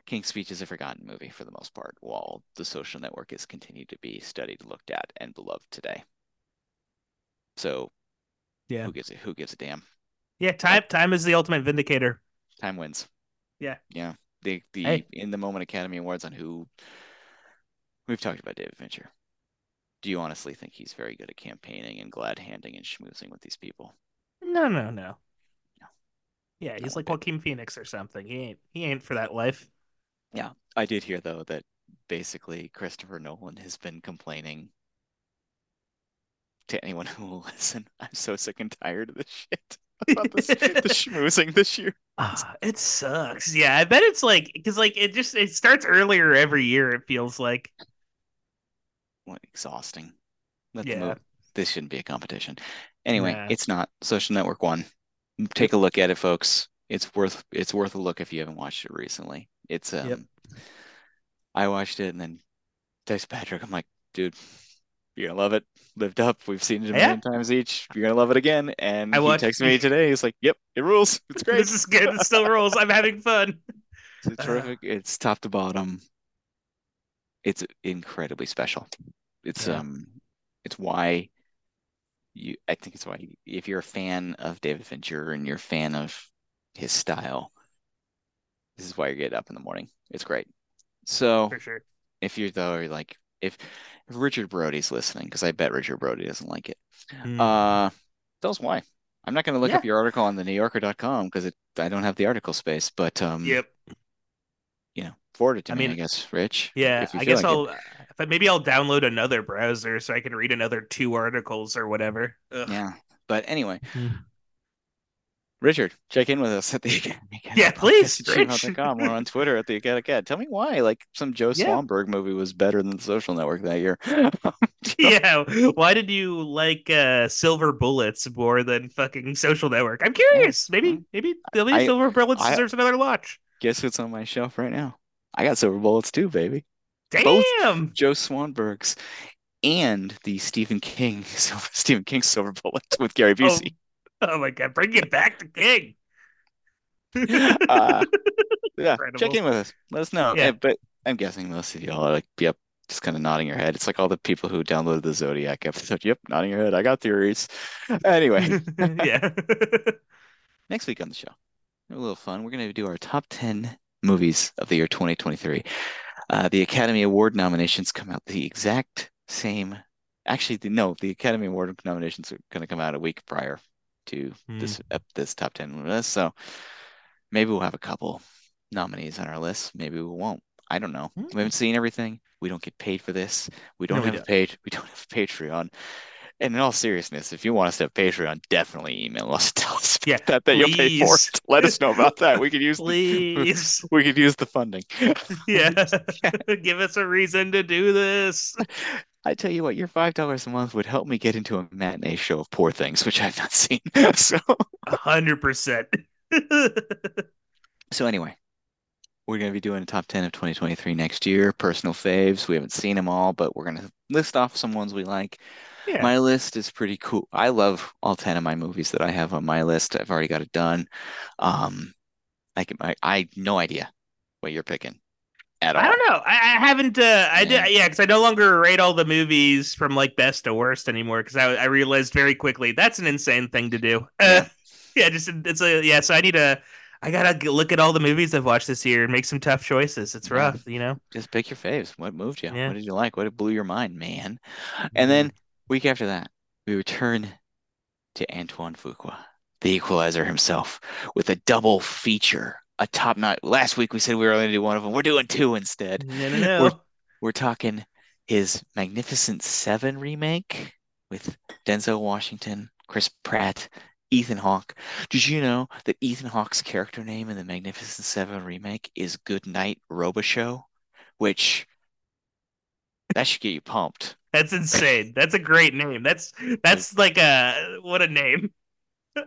King's Speech is a forgotten movie for the most part, while The Social Network is continued to be studied, looked at, and beloved today. So Yeah. who gives a who gives a damn? Yeah, time time is the ultimate vindicator. Time wins. Yeah. Yeah. The the Hey. in the moment Academy Awards on who we've talked about David Fincher. Do you honestly think he's very good at campaigning and glad handing and schmoozing with these people? No, no, no. No. Yeah, he's like. Joaquin Phoenix or something. He ain't he ain't for that life. Yeah. I did hear though that basically Christopher Nolan has been complaining to anyone who will listen. I'm so sick and tired of this shit about this the schmoozing this year. Ah, it sucks. Yeah, I bet it's like because like it just it starts earlier every year. It feels like What exhausting. Let the yeah, move. This shouldn't be a competition. Anyway, Nah. it's not. Social Network one. Take a look at it, folks. It's worth it's worth a look if you haven't watched it recently. It's um Yep. I watched it and then text Patrick. I'm like, dude, you're gonna love it. Lived up. We've seen it a Yeah. million times each. You're gonna love it again. And I he watched- texted me today. He's like, Yep, it rules. It's great. this is good. It still rules. I'm having fun. It's terrific. It's top to bottom. It's incredibly special. It's Yeah. um it's why you I think it's why if you're a fan of David Fincher and you're a fan of his style, this is why you get up in the morning. It's great. So For sure. if you're though you're like if, if Richard Brody's listening, because I bet Richard Brody doesn't like it. Mm. Uh, tell us why. I'm not going to look Yeah. up your article on the New NewYorker.com because it I don't have the article space, but um, Yep. you know, forward it to I me, I guess, Rich. Yeah, if you I guess like. I'll if I, maybe I'll download another browser so I can read another two articles or whatever. Ugh. Yeah. But anyway, Mm. Richard, check in with us at the Academy Acad Yeah, please, gmail.com. We're on Twitter at the Acad Acad. Tell me why, like, some Joe Yeah. Swanberg movie was better than The Social Network that year. Yeah, why did you like uh Silver Bullets more than fucking Social Network? I'm curious. Maybe Mm. maybe maybe I- Silver Bullets I- deserves another watch. Guess what's on my shelf right now? I got Silver Bullets too, baby. Damn. Both- Joe Swanberg's and the Stephen King Stephen King Silver Bullets with Gary Oh, Busey. Oh my god, bring it back to King. Uh, Yeah, check in with us. Let us know. Yeah. Eh, But I'm guessing most of y'all are like, yep, just kind of nodding your head. It's like all the people who downloaded the Zodiac episode. Yep, nodding your head. I got theories. Anyway, yeah. next week on the show, a little fun. We're going to do our top 10 movies of the year 2023. Uh, the Academy Award nominations come out the exact same. Actually, the, no, the Academy Award nominations are going to come out a week prior to this ep- this top 10 list. So maybe we'll have a couple nominees on our list. Maybe we won't. I don't know. Hmm. We haven't seen everything. We don't get paid for this. We don't No, have a don't. page. We don't have a Patreon. And in all seriousness, if you want us to have Patreon, definitely email us. Tell us Yeah, that, that you'll pay for it. Let us know about that. We could use the, Please. we could use the funding. Yeah. Give us a reason to do this. I tell you what, your five dollars a month would help me get into a matinee show of Poor Things, which I've not seen. so A hundred percent. so anyway, we're going to be doing a top 10 of 2023 next year. Personal faves. We haven't seen them all, but we're going to list off some ones we like. Yeah. My list is pretty cool. I love all 10 of my movies that I have on my list. I've already got it done. Um, I can, I, I no idea what you're picking at all. I don't know. I, I haven't. Uh, I Yeah. did. Yeah, because I no longer rate all the movies from like best to worst anymore. Because I, I realized very quickly that's an insane thing to do. Uh, yeah, just it's a yeah. So I need to. I gotta look at all the movies I've watched this year and make some tough choices. It's Yeah. rough, you know. Just pick your faves. What moved you? Yeah. What did you like? What blew your mind, man? And then week after that, we return to Antoine Fuqua, the equalizer himself, with a double feature. A top notch. Last week we said we were only going to do one of them. We're doing two instead. no, no, no. We're talking his Magnificent Seven remake with Denzel Washington, Chris Pratt, Ethan Hawke. Did you know that Ethan Hawke's character name in the Magnificent Seven remake is Goodnight Robichaux, which that should get you pumped. That's insane. That's a great name. That's that's like a what a name.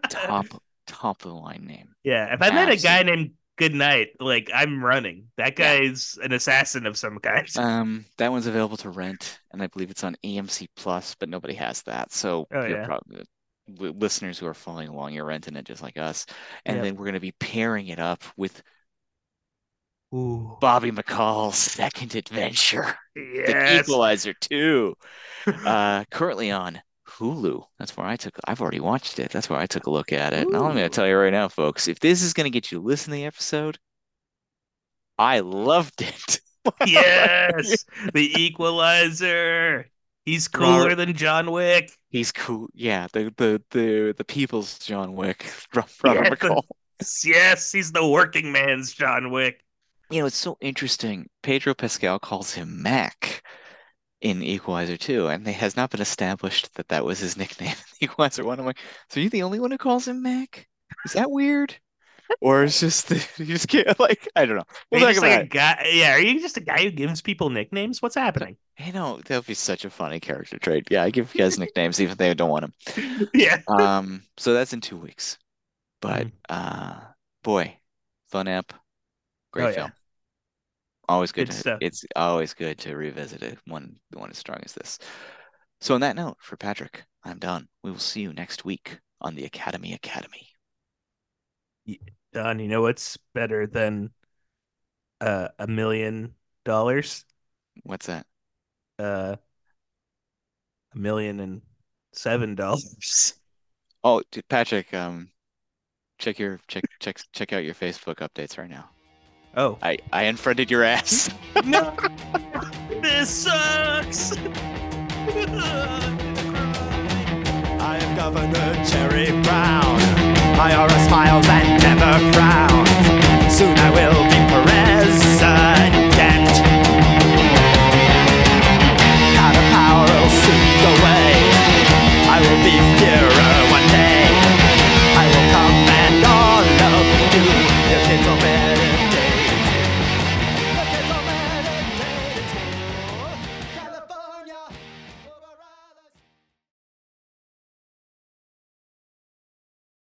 Top top of the line name. Yeah, if I met a guy Absolute- named Goodnight, like I'm running. That Yeah. guy's an assassin of some kind. Um, that one's available to rent, and I believe it's on AMC Plus, but nobody has that. So Oh, you're yeah. probably listeners who are following along, you're renting it just like us. And Yep. then we're going to be pairing it up with Ooh. Bobby McCall's second adventure, The Equalizer 2, uh, currently on Hulu. That's where I took. I've already watched it. That's where I took a look at it. And I'm going to tell you right now, folks, if this is going to get you to listen to the episode, I loved it. yes. The Equalizer. He's cooler Robert- than John Wick. He's cool. Yeah, the the the the people's John Wick, Ro- Robert Yeah, the-. Yes, he's the working man's John Wick. You know, it's so interesting. Pedro Pascal calls him Mac in Equalizer 2, and it has not been established that that was his nickname in Equalizer 1. I'm like, so you're the only one who calls him Mac? Is that weird? Or it's just you just can't like I don't know. We'll you just like a guy? Yeah, are you just a guy who gives people nicknames? What's happening? it. You know, that would be such a funny character trait. Yeah, I give guys nicknames even if they don't want them. yeah. Um, so that's in two weeks. But Mhm. uh boy, fun app, great Oh, yeah. Always good Good to, stuff. it's always good to revisit it one one as strong as this. So on that note, for Patrick, I'm done. We will see you next week on the Academy Academy. Don, you know what's better than uh, a million dollars? What's that? Uh, a million and seven dollars. Oh, Patrick, um, check your check check check out your Facebook updates right now. Oh I I unfriended your ass. no! this sucks. I am Governor Jerry Brown. IRS files and never frowns. Soon I will